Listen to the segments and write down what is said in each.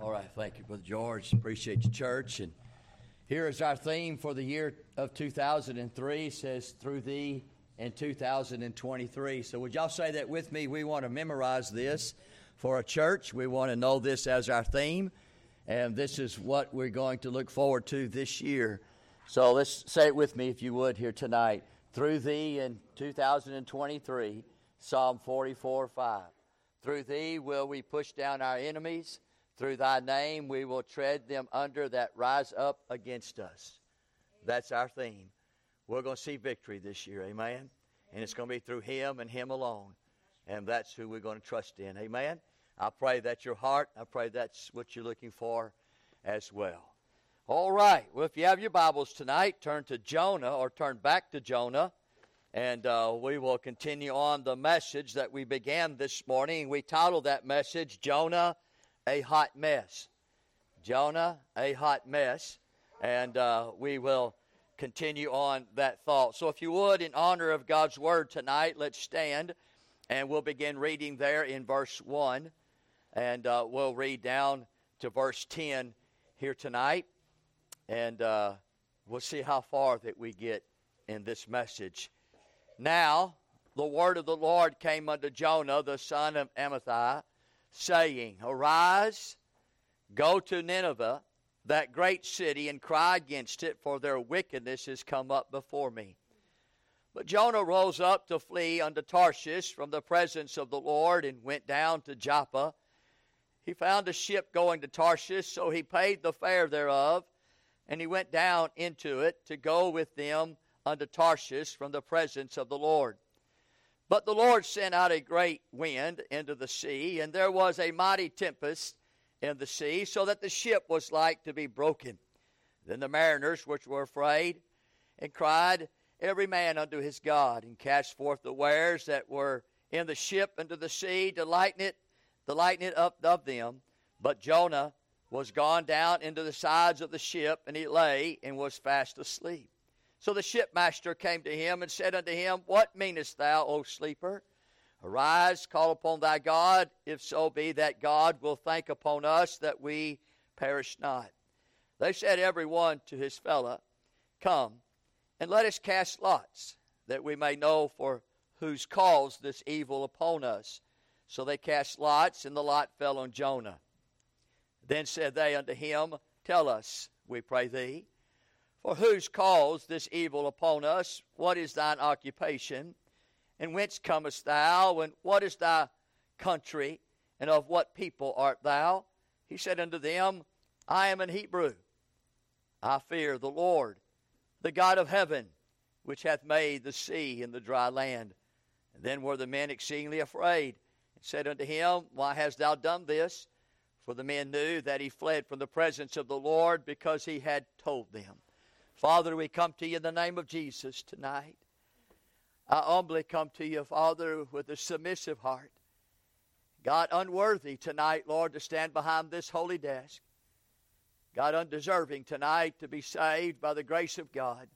All right, thank you, Brother George. Appreciate you, church. And here is our theme for the year of 2003. It says, Through Thee in 2023. So, would y'all say that with me? We want to memorize this for a church. We want to know this as our theme. And this is what we're going to look forward to this year. So, let's say it with me, if you would, here tonight. Through Thee in 2023, Psalm 44 5. Through Thee will we push down our enemies. Through thy name we will tread them under that rise up against us. That's our theme. We're going to see victory this year, amen? And it's going to be through him and him alone. And that's who we're going to trust in, amen? I pray that's your heart. I pray that's what you're looking for as well. All right. Well, if you have your Bibles tonight, turn to Jonah or turn back to Jonah. And uh, we will continue on the message that we began this morning. We titled that message, Jonah a hot mess. Jonah, a hot mess. And uh, we will continue on that thought. So, if you would, in honor of God's word tonight, let's stand and we'll begin reading there in verse 1. And uh, we'll read down to verse 10 here tonight. And uh, we'll see how far that we get in this message. Now, the word of the Lord came unto Jonah, the son of Amittai saying, Arise, go to Nineveh, that great city, and cry against it, for their wickedness has come up before me. But Jonah rose up to flee unto Tarshish from the presence of the Lord and went down to Joppa. He found a ship going to Tarshish, so he paid the fare thereof, and he went down into it to go with them unto Tarshish from the presence of the Lord. But the Lord sent out a great wind into the sea, and there was a mighty tempest in the sea, so that the ship was like to be broken. Then the mariners, which were afraid, and cried every man unto his God, and cast forth the wares that were in the ship into the sea to lighten it, to lighten it up of them. But Jonah was gone down into the sides of the ship, and he lay and was fast asleep. So the shipmaster came to him and said unto him, What meanest thou, O sleeper? Arise, call upon thy God, if so be that God will think upon us that we perish not. They said every one to his fellow, Come, and let us cast lots, that we may know for whose cause this evil upon us. So they cast lots, and the lot fell on Jonah. Then said they unto him, Tell us, we pray thee, for whose cause this evil upon us? What is thine occupation? And whence comest thou? And what is thy country? And of what people art thou? He said unto them, I am an Hebrew. I fear the Lord, the God of heaven, which hath made the sea and the dry land. And then were the men exceedingly afraid, and said unto him, Why hast thou done this? For the men knew that he fled from the presence of the Lord because he had told them. Father, we come to you in the name of Jesus tonight. I humbly come to you, Father, with a submissive heart. God, unworthy tonight, Lord, to stand behind this holy desk. God, undeserving tonight to be saved by the grace of God.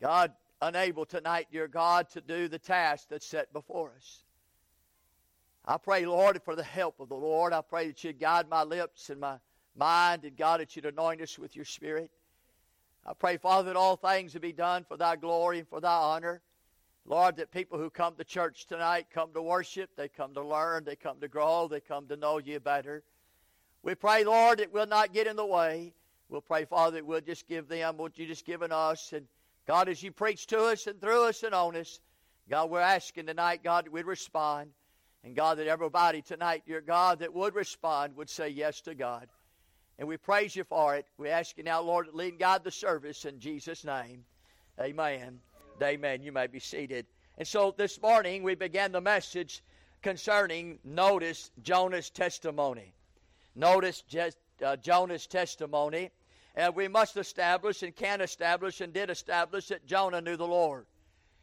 God, unable tonight, dear God, to do the task that's set before us. I pray, Lord, for the help of the Lord. I pray that you'd guide my lips and my mind, and God, that you'd anoint us with your Spirit. I pray, Father, that all things will be done for thy glory and for thy honor. Lord, that people who come to church tonight come to worship, they come to learn, they come to grow, they come to know you better. We pray, Lord, it will not get in the way. We'll pray, Father, that we'll just give them what you just given us. And God, as you preach to us and through us and on us, God, we're asking tonight, God, that we'd respond. And God, that everybody tonight, dear God, that would respond would say yes to God. And we praise you for it. We ask you now, Lord, to lead guide the service in Jesus' name. Amen. Amen. You may be seated. And so this morning we began the message concerning, notice, Jonah's testimony. Notice just, uh, Jonah's testimony. And we must establish and can establish and did establish that Jonah knew the Lord.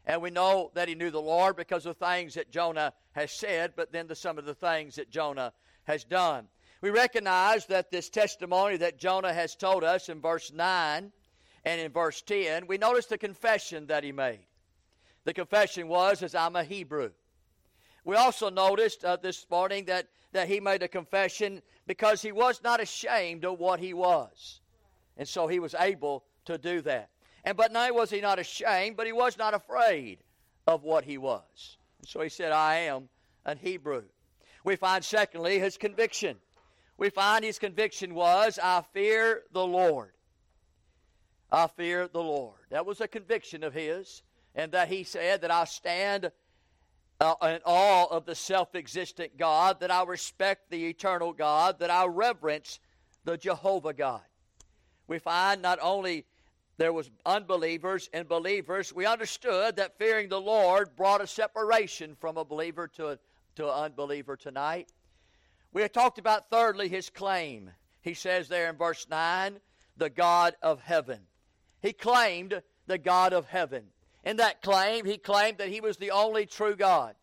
And we know that he knew the Lord because of things that Jonah has said, but then the, some of the things that Jonah has done. We recognize that this testimony that Jonah has told us in verse 9 and in verse 10, we notice the confession that he made. The confession was, as I'm a Hebrew. We also noticed uh, this morning that, that he made a confession because he was not ashamed of what he was. And so he was able to do that. And but not was he not ashamed, but he was not afraid of what he was. And so he said, I am an Hebrew. We find, secondly, his conviction. We find his conviction was, I fear the Lord. I fear the Lord. That was a conviction of his, and that he said that I stand uh, in awe of the self existent God, that I respect the eternal God, that I reverence the Jehovah God. We find not only there was unbelievers and believers, we understood that fearing the Lord brought a separation from a believer to, a, to an unbeliever tonight. We have talked about, thirdly, his claim. He says there in verse 9, the God of heaven. He claimed the God of heaven. In that claim, he claimed that he was the only true God.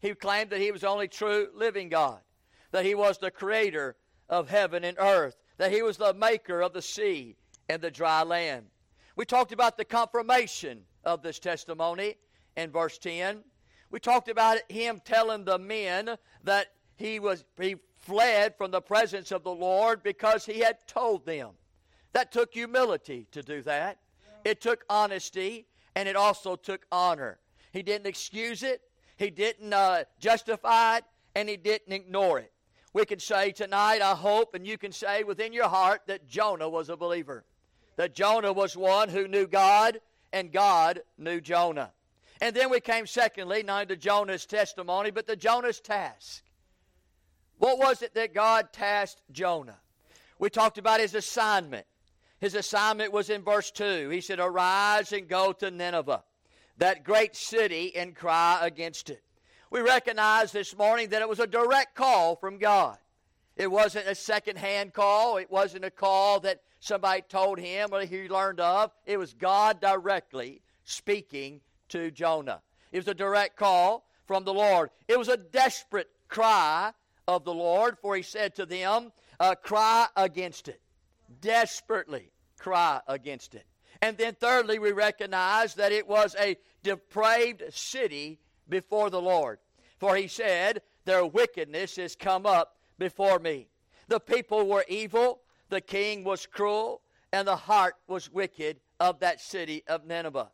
He claimed that he was the only true living God, that he was the creator of heaven and earth, that he was the maker of the sea and the dry land. We talked about the confirmation of this testimony in verse 10. We talked about him telling the men that he was he fled from the presence of the Lord because he had told them. That took humility to do that. It took honesty and it also took honor. He didn't excuse it, he didn't uh, justify it, and he didn't ignore it. We can say tonight, I hope, and you can say within your heart that Jonah was a believer. That Jonah was one who knew God, and God knew Jonah. And then we came, secondly, not to Jonah's testimony, but to Jonah's task. What was it that God tasked Jonah? We talked about his assignment. His assignment was in verse 2. He said, Arise and go to Nineveh, that great city, and cry against it. We recognize this morning that it was a direct call from God. It wasn't a second-hand call. It wasn't a call that somebody told him or he learned of. It was God directly speaking to Jonah. It was a direct call from the Lord. It was a desperate cry of the Lord, for he said to them, uh, Cry against it desperately cry against it. And then, thirdly, we recognize that it was a depraved city before the Lord. For he said, Their wickedness is come up before me. The people were evil, the king was cruel, and the heart was wicked of that city of Nineveh.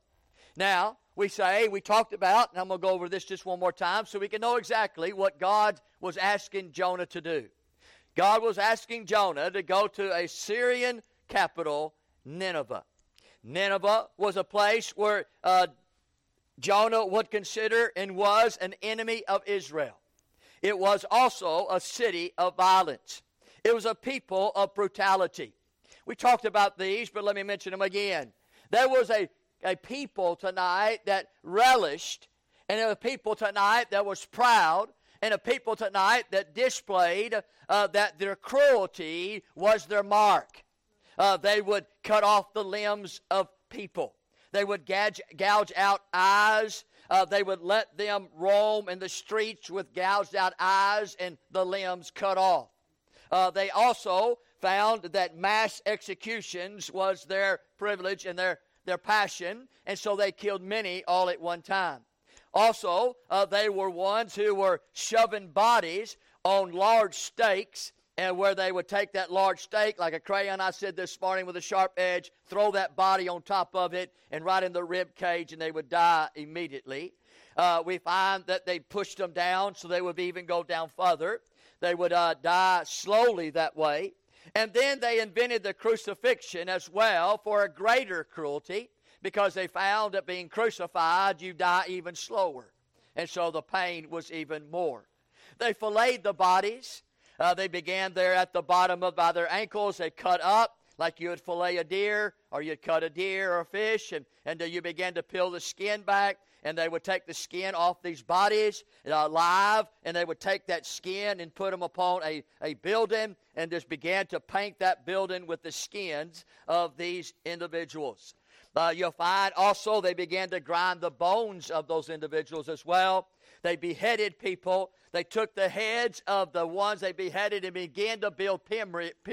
Now, we say, we talked about, and I'm going to go over this just one more time so we can know exactly what God was asking Jonah to do. God was asking Jonah to go to Assyrian capital, Nineveh. Nineveh was a place where uh, Jonah would consider and was an enemy of Israel. It was also a city of violence. It was a people of brutality. We talked about these, but let me mention them again. There was a, a people tonight that relished, and a people tonight that was proud, and a people tonight that displayed uh, that their cruelty was their mark. Uh, they would cut off the limbs of people. They would gouge, gouge out eyes. Uh, they would let them roam in the streets with gouged out eyes and the limbs cut off. Uh, they also found that mass executions was their privilege and their, their passion, and so they killed many all at one time. Also, uh, they were ones who were shoving bodies on large stakes and where they would take that large stake, like a crayon I said this morning with a sharp edge, throw that body on top of it, and right in the rib cage, and they would die immediately. Uh, we find that they pushed them down so they would even go down further. They would uh, die slowly that way. And then they invented the crucifixion as well for a greater cruelty because they found that being crucified, you die even slower. And so the pain was even more. They filleted the bodies. Uh, they began there at the bottom of by their ankles. They cut up like you would fillet a deer or you'd cut a deer or a fish, and, and you began to peel the skin back. And they would take the skin off these bodies alive, and they would take that skin and put them upon a, a building and just began to paint that building with the skins of these individuals. Uh, you'll find also they began to grind the bones of those individuals as well. They beheaded people. They took the heads of the ones they beheaded and began to build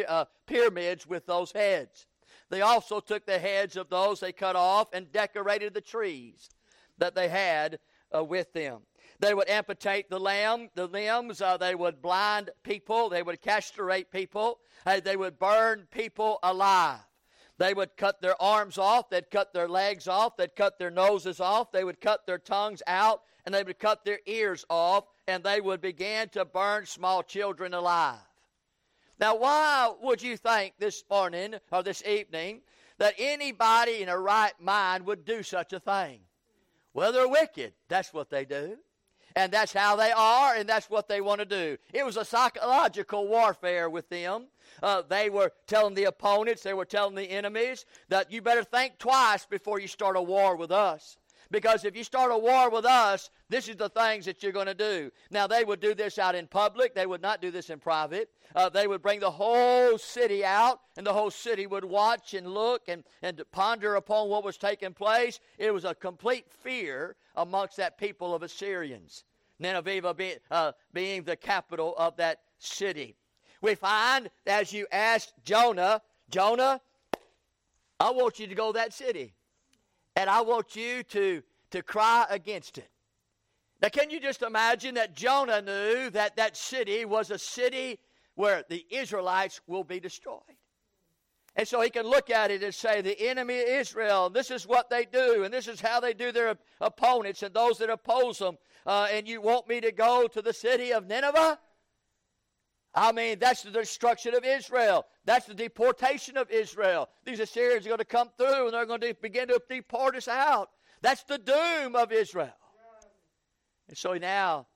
uh, pyramids with those heads. They also took the heads of those they cut off and decorated the trees that they had uh, with them. They would amputate the limb, the limbs. Uh, they would blind people. They would castrate people. Uh, they would burn people alive. They would cut their arms off. They'd cut their legs off. They'd cut their noses off. They would cut their tongues out, and they would cut their ears off, and they would begin to burn small children alive. Now, why would you think this morning or this evening that anybody in a right mind would do such a thing? Well, they're wicked. That's what they do. And that's how they are, and that's what they want to do. It was a psychological warfare with them. Uh, they were telling the opponents, they were telling the enemies that you better think twice before you start a war with us. Because if you start a war with us, this is the things that you're going to do. Now, they would do this out in public. They would not do this in private. Uh, they would bring the whole city out, and the whole city would watch and look and, and ponder upon what was taking place. It was a complete fear amongst that people of Assyrians. Nineveh be, uh, being the capital of that city. We find, as you asked Jonah, Jonah, I want you to go to that city. And I want you to, to cry against it. Now, can you just imagine that Jonah knew that that city was a city where the Israelites will be destroyed? And so he can look at it and say, the enemy of Israel, this is what they do, and this is how they do their opponents and those that oppose them. Uh, and you want me to go to the city of Nineveh? I mean, that's the destruction of Israel. That's the deportation of Israel. These Assyrians are going to come through and they're going to begin to deport us out. That's the doom of Israel. And so now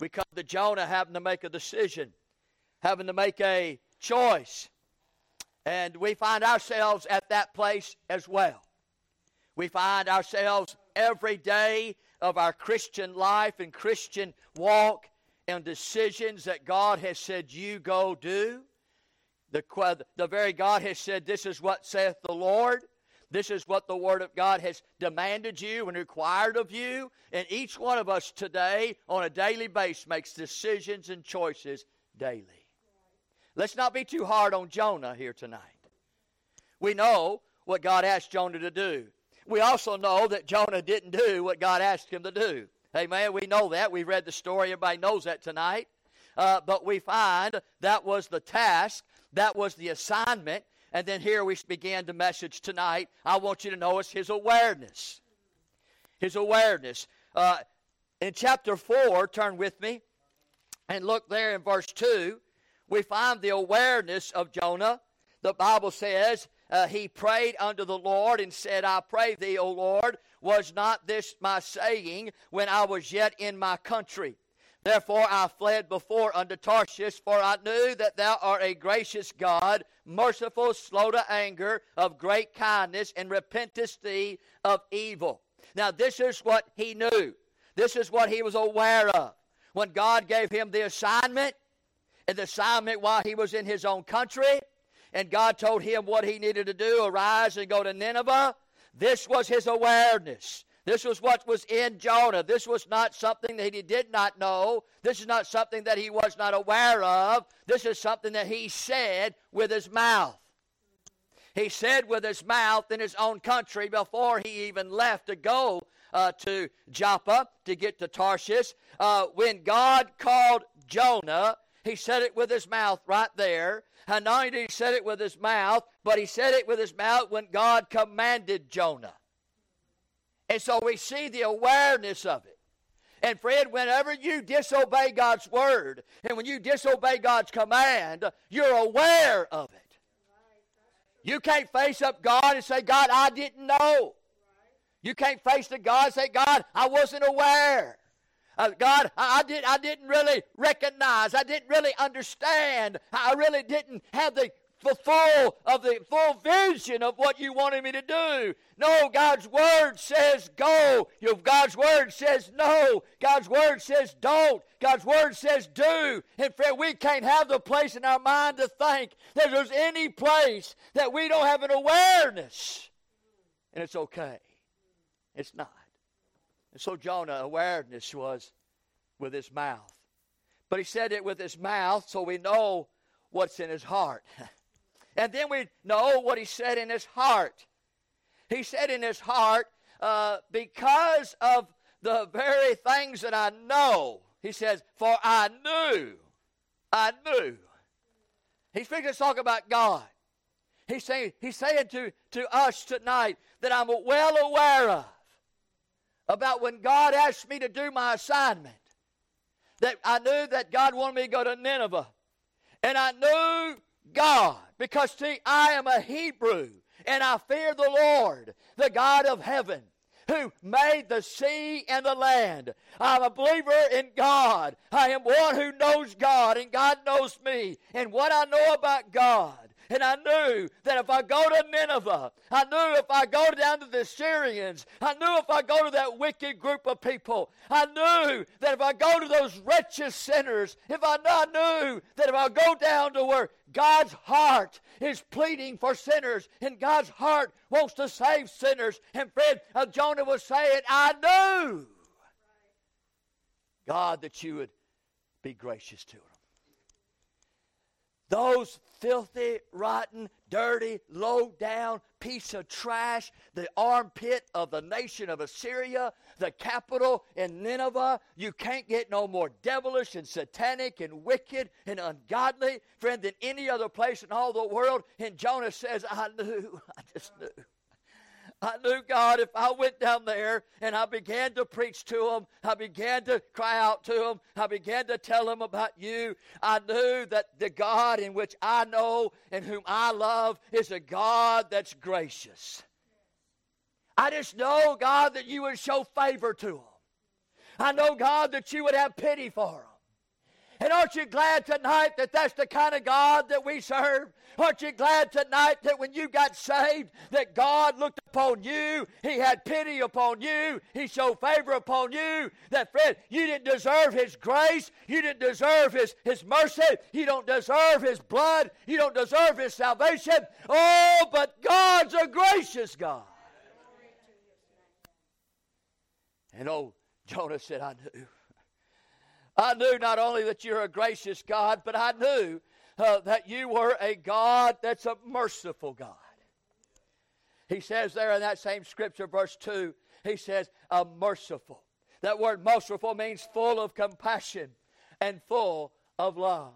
we come to Jonah having to make a decision, having to make a choice. And we find ourselves at that place as well. We find ourselves every day of our Christian life and Christian walk and decisions that God has said you go do. The, the very God has said, This is what saith the Lord. This is what the Word of God has demanded you and required of you. And each one of us today, on a daily basis, makes decisions and choices daily. Let's not be too hard on Jonah here tonight. We know what God asked Jonah to do. We also know that Jonah didn't do what God asked him to do. Amen. We know that. We've read the story. Everybody knows that tonight. Uh, but we find that was the task, that was the assignment. And then here we began the message tonight. I want you to know it's his awareness. His awareness. Uh, in chapter 4, turn with me and look there in verse 2. We find the awareness of Jonah. The Bible says, uh, he prayed unto the Lord and said, I pray thee, O Lord, was not this my saying when I was yet in my country? Therefore I fled before unto Tarshish, for I knew that thou art a gracious God, merciful, slow to anger, of great kindness, and repentest thee of evil. Now, this is what he knew. This is what he was aware of. When God gave him the assignment, and the assignment while he was in his own country, and God told him what he needed to do arise and go to Nineveh. This was his awareness. This was what was in Jonah. This was not something that he did not know. This is not something that he was not aware of. This is something that he said with his mouth. He said with his mouth in his own country before he even left to go uh, to Joppa to get to Tarshish. Uh, when God called Jonah, he said it with his mouth right there. He say it with his mouth, but he said it with his mouth when God commanded Jonah. And so we see the awareness of it. And Fred, whenever you disobey God's word, and when you disobey God's command, you're aware of it. You can't face up God and say, God, I didn't know. You can't face the God and say, God, I wasn't aware. Uh, God, I, I, did, I didn't really recognize. I didn't really understand. I really didn't have the full of the full vision of what you wanted me to do. No, God's word says go. God's word says no. God's word says don't. God's word says do. And friend, we can't have the place in our mind to think that there's any place that we don't have an awareness. And it's okay. It's not. And so Jonah, awareness was with his mouth. But he said it with his mouth so we know what's in his heart. and then we know what he said in his heart. He said in his heart, uh, because of the very things that I know. He says, For I knew, I knew. He's speaking to talk about God. He's saying, he's saying to, to us tonight that I'm well aware of about when God asked me to do my assignment. That I knew that God wanted me to go to Nineveh. And I knew God because, see, I am a Hebrew and I fear the Lord, the God of heaven who made the sea and the land. I'm a believer in God. I am one who knows God, and God knows me. And what I know about God and I knew that if I go to Nineveh, I knew if I go down to the Syrians, I knew if I go to that wicked group of people, I knew that if I go to those wretched sinners, if I, knew that if I go down to where God's heart is pleading for sinners and God's heart wants to save sinners, and friend, uh, Jonah was saying, I knew, God, that you would be gracious to them. Those filthy, rotten, dirty, low down piece of trash, the armpit of the nation of Assyria, the capital in Nineveh. You can't get no more devilish and satanic and wicked and ungodly, friend, than any other place in all the world. And Jonah says, I knew, I just knew. I knew God if I went down there and I began to preach to them, I began to cry out to them, I began to tell them about you. I knew that the God in which I know and whom I love is a God that's gracious. I just know, God, that you would show favor to them. I know, God, that you would have pity for them. And aren't you glad tonight that that's the kind of God that we serve? Aren't you glad tonight that when you got saved, that God looked upon you, He had pity upon you, He showed favor upon you, that friend, you didn't deserve His grace, you didn't deserve His, His mercy, you don't deserve His blood, you don't deserve His salvation. Oh, but God's a gracious God. And oh, Jonah said, I knew. I knew not only that you're a gracious God, but I knew uh, that you were a God that's a merciful God. He says there in that same scripture, verse 2, he says, a merciful. That word merciful means full of compassion and full of love.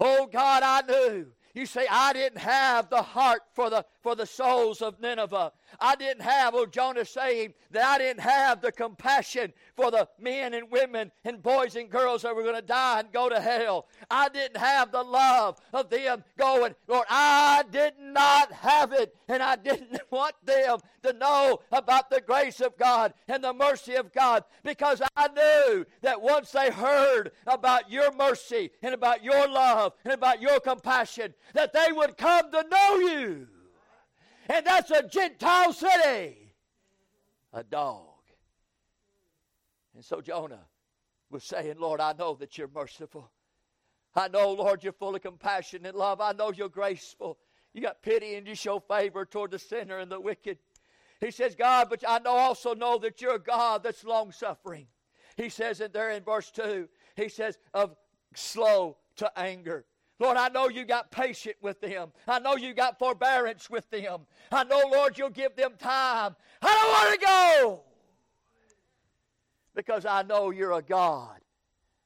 Oh God, I knew you say, I didn't have the heart for the, for the souls of Nineveh. I didn't have, oh, Jonah saying that I didn't have the compassion for the men and women and boys and girls that were going to die and go to hell. I didn't have the love of them going, Lord, I did not have it. And I didn't want them to know about the grace of God and the mercy of God because I knew that once they heard about your mercy and about your love and about your compassion, that they would come to know you. And that's a Gentile city, a dog. And so Jonah was saying, Lord, I know that you're merciful. I know, Lord, you're full of compassion and love. I know you're graceful. You got pity and you show favor toward the sinner and the wicked. He says, God, but I know also know that you're a God that's long suffering. He says in there in verse 2, he says, of slow to anger. Lord, I know you got patience with them. I know you got forbearance with them. I know, Lord, you'll give them time. I don't want to go because I know you're a God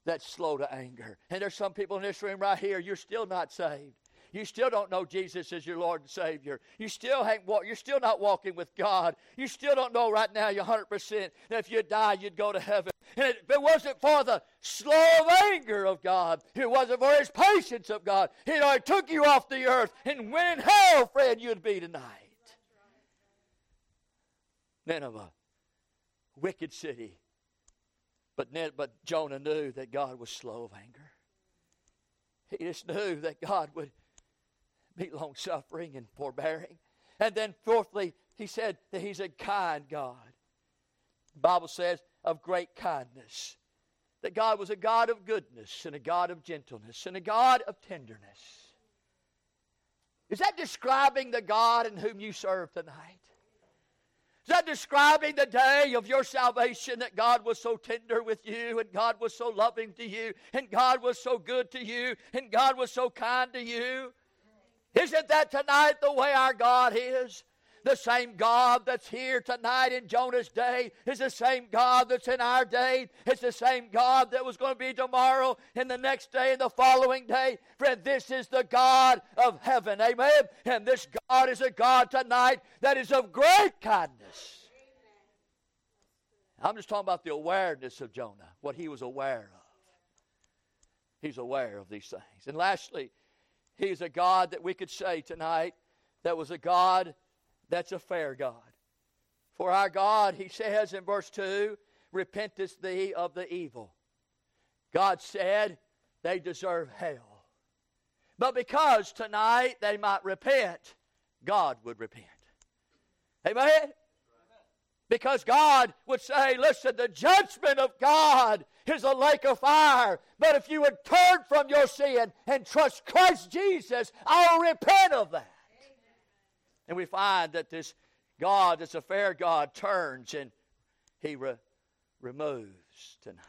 that's slow to anger. And there's some people in this room right here, you're still not saved. You still don't know Jesus as your Lord and Savior. You still ain't walk, you're still not walking with God. You still don't know right now you're 100% that if you die, you'd go to heaven. And if it wasn't for the slow of anger of God, it wasn't for his patience of God, he'd already took you off the earth. And went in hell, friend, you'd be tonight. Nineveh, wicked city. But, but Jonah knew that God was slow of anger. He just knew that God would be long suffering and forbearing. And then, fourthly, he said that he's a kind God. The Bible says of great kindness. That God was a God of goodness and a God of gentleness and a God of tenderness. Is that describing the God in whom you serve tonight? Is that describing the day of your salvation that God was so tender with you and God was so loving to you and God was so good to you and God was so kind to you? Isn't that tonight the way our God is? The same God that's here tonight in Jonah's day is the same God that's in our day. It's the same God that was going to be tomorrow and the next day and the following day. Friend, this is the God of heaven. Amen. And this God is a God tonight that is of great kindness. I'm just talking about the awareness of Jonah, what he was aware of. He's aware of these things. And lastly, he's a God that we could say tonight that was a God that's a fair God. For our God, he says in verse 2, repentest thee of the evil. God said they deserve hell. But because tonight they might repent, God would repent. Amen? Because God would say, listen, the judgment of God is a lake of fire. But if you would turn from your sin and trust Christ Jesus, I'll repent of that. And we find that this God, this a fair God, turns and he re- removes tonight.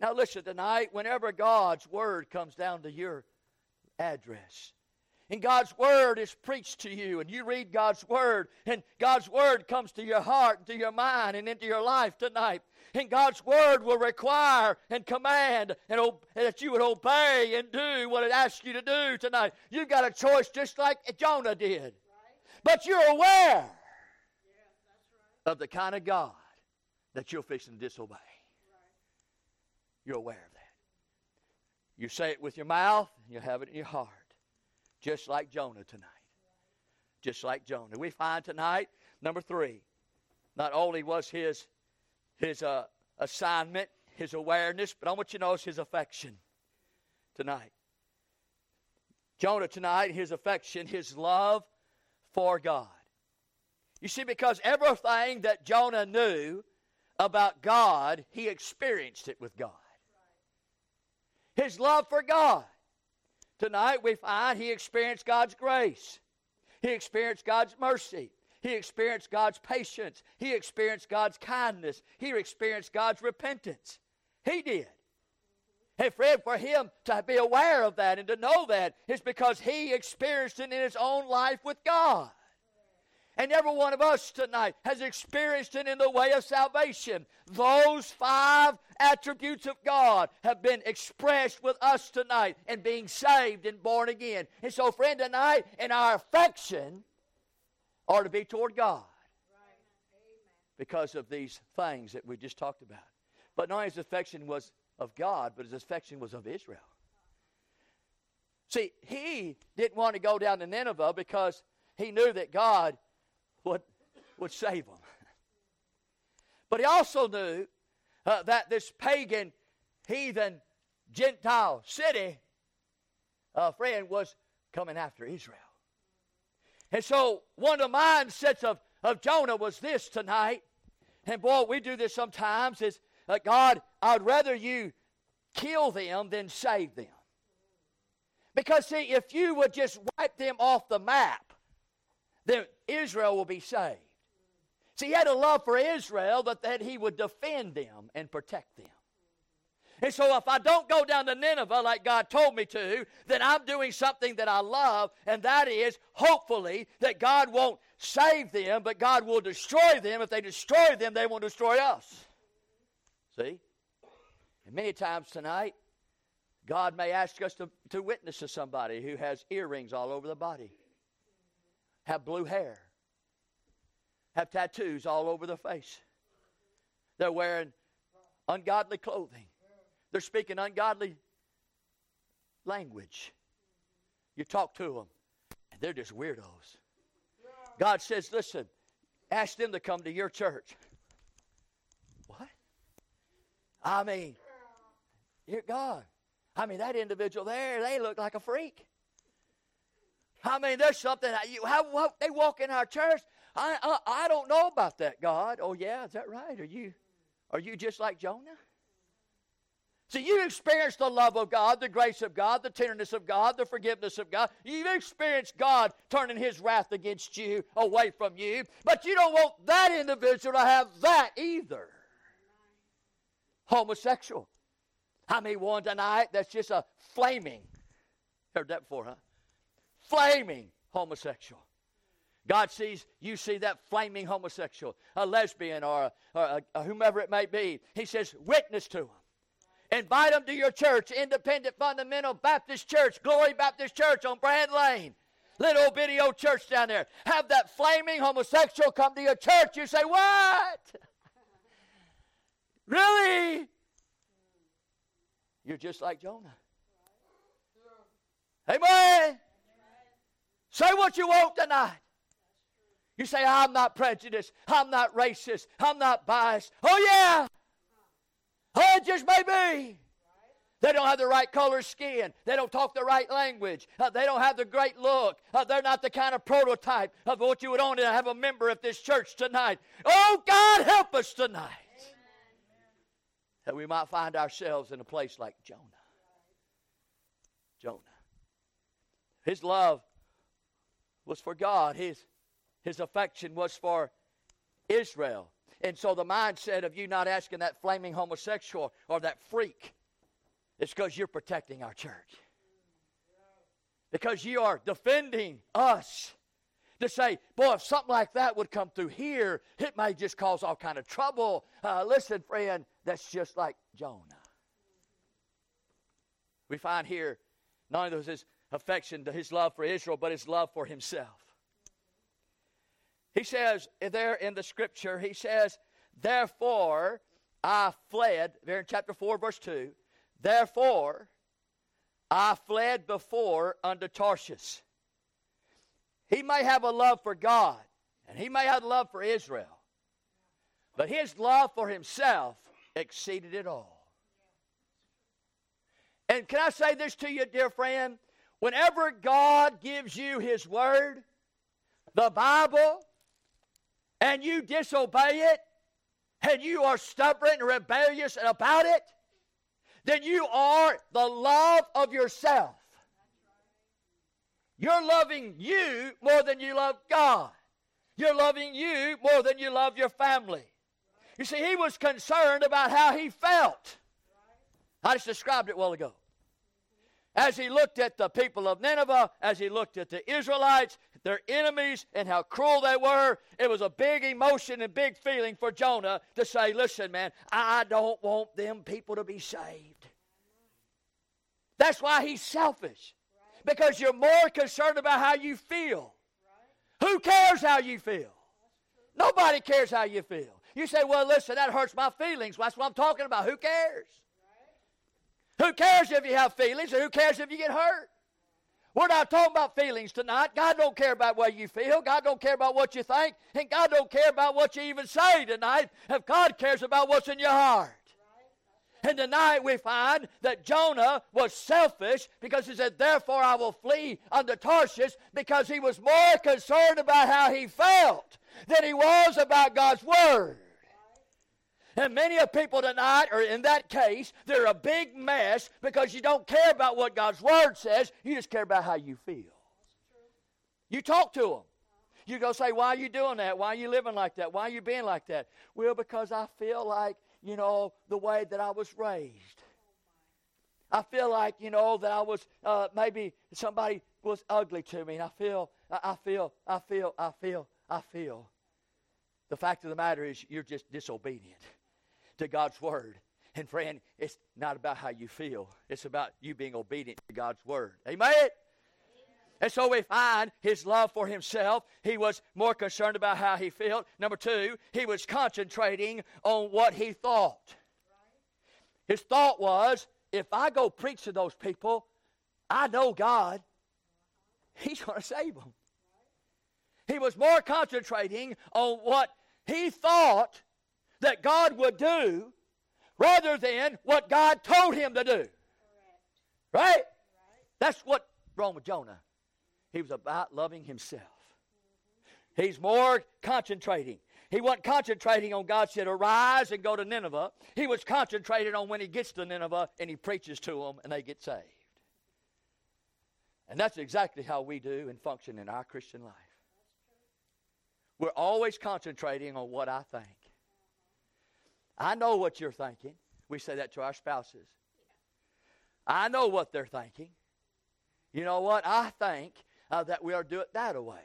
Now, listen, tonight, whenever God's word comes down to your address, and God's Word is preached to you, and you read God's Word, and God's Word comes to your heart, and to your mind, and into your life tonight. And God's Word will require and command and that you would obey and do what it asks you to do tonight. You've got a choice just like Jonah did. Right. But you're aware yeah, right. of the kind of God that you're fixing to disobey. Right. You're aware of that. You say it with your mouth, and you have it in your heart just like Jonah tonight. Just like Jonah. We find tonight, number three, not only was his, his uh, assignment, his awareness, but I want you to notice his affection tonight. Jonah tonight, his affection, his love for God. You see, because everything that Jonah knew about God, he experienced it with God. His love for God. Tonight we find he experienced God's grace. He experienced God's mercy. He experienced God's patience. He experienced God's kindness. He experienced God's repentance. He did. And friend, for him to be aware of that and to know that is because he experienced it in his own life with God. And every one of us tonight has experienced it in the way of salvation. Those five attributes of God have been expressed with us tonight in being saved and born again. And so, friend, tonight, in our affection are to be toward God because of these things that we just talked about. But not his affection was of God, but his affection was of Israel. See, he didn't want to go down to Nineveh because he knew that God would, would save them. But he also knew uh, that this pagan, heathen, Gentile city, uh, friend, was coming after Israel. And so one of the mindsets of, of Jonah was this tonight. And boy, we do this sometimes is uh, God, I'd rather you kill them than save them. Because, see, if you would just wipe them off the map, then Israel will be saved. See, he had a love for Israel, but that he would defend them and protect them. And so, if I don't go down to Nineveh like God told me to, then I'm doing something that I love, and that is hopefully that God won't save them, but God will destroy them. If they destroy them, they won't destroy us. See? And many times tonight, God may ask us to, to witness to somebody who has earrings all over the body have blue hair, have tattoos all over their face. They're wearing ungodly clothing. They're speaking ungodly language. You talk to them, and they're just weirdos. God says, listen, ask them to come to your church. What? I mean, dear God. I mean, that individual there, they look like a freak. I mean, there's something. How, what, they walk in our church. I, I, I don't know about that, God. Oh yeah, is that right? Are you, are you just like Jonah? See, you experienced the love of God, the grace of God, the tenderness of God, the forgiveness of God. You've experienced God turning His wrath against you, away from you. But you don't want that individual to have that either. Homosexual. I mean, one tonight that's just a flaming. Heard that before, huh? Flaming homosexual. God sees you see that flaming homosexual, a lesbian, or, a, or a, a whomever it may be. He says, witness to them. Invite them to your church, Independent Fundamental Baptist Church, Glory Baptist Church on Brand Lane. Little bitty old church down there. Have that flaming homosexual come to your church. You say, What? really? You're just like Jonah. Amen. Say what you want tonight. You say, I'm not prejudiced. I'm not racist. I'm not biased. Oh, yeah. Oh, it just may be. They don't have the right color skin. They don't talk the right language. Uh, they don't have the great look. Uh, they're not the kind of prototype of what you would want to have a member of this church tonight. Oh, God, help us tonight. Amen. That we might find ourselves in a place like Jonah. Jonah. His love was for God, his, his affection was for Israel. And so the mindset of you not asking that flaming homosexual or that freak is because you're protecting our church. Because you are defending us. To say, boy, if something like that would come through here, it may just cause all kind of trouble. Uh, listen, friend, that's just like Jonah. We find here not only his affection to his love for Israel, but his love for himself. He says there in the scripture, he says, Therefore I fled, there in chapter 4, verse 2, Therefore I fled before unto Tarshish. He may have a love for God, and he may have love for Israel, but his love for himself exceeded it all. And can I say this to you, dear friend? Whenever God gives you his word, the Bible, and you disobey it, and you are stubborn and rebellious about it, then you are the love of yourself. You're loving you more than you love God. You're loving you more than you love your family. You see, he was concerned about how he felt. I just described it well ago. As he looked at the people of Nineveh, as he looked at the Israelites, their enemies, and how cruel they were, it was a big emotion and big feeling for Jonah to say, Listen, man, I don't want them people to be saved. That's why he's selfish. Because you're more concerned about how you feel. Who cares how you feel? Nobody cares how you feel. You say, well, listen, that hurts my feelings. That's what I'm talking about. Who cares? Who cares if you have feelings, who cares if you get hurt? We're not talking about feelings tonight. God don't care about what you feel. God don't care about what you think. And God don't care about what you even say tonight. If God cares about what's in your heart. And tonight we find that Jonah was selfish because he said, Therefore I will flee unto Tarshish because he was more concerned about how he felt than he was about God's Word. And many of people tonight are in that case, they're a big mess because you don't care about what God's Word says, you just care about how you feel. You talk to them. You go say, Why are you doing that? Why are you living like that? Why are you being like that? Well, because I feel like, you know, the way that I was raised. I feel like, you know, that I was, uh, maybe somebody was ugly to me, and I feel, I feel, I feel, I feel, I feel. The fact of the matter is, you're just disobedient to God's word. And friend, it's not about how you feel. It's about you being obedient to God's word. Amen? And so we find his love for himself. He was more concerned about how he felt. Number two, he was concentrating on what he thought. His thought was if I go preach to those people, I know God, He's going to save them. He was more concentrating on what he thought that God would do rather than what God told him to do. Right? That's what wrong with Jonah. He was about loving himself. He's more concentrating. He wasn't concentrating on God said, Arise and go to Nineveh. He was concentrated on when he gets to Nineveh and he preaches to them and they get saved. And that's exactly how we do and function in our Christian life. We're always concentrating on what I think. I know what you're thinking. We say that to our spouses. I know what they're thinking. You know what? I think uh, that we ought to do it that way.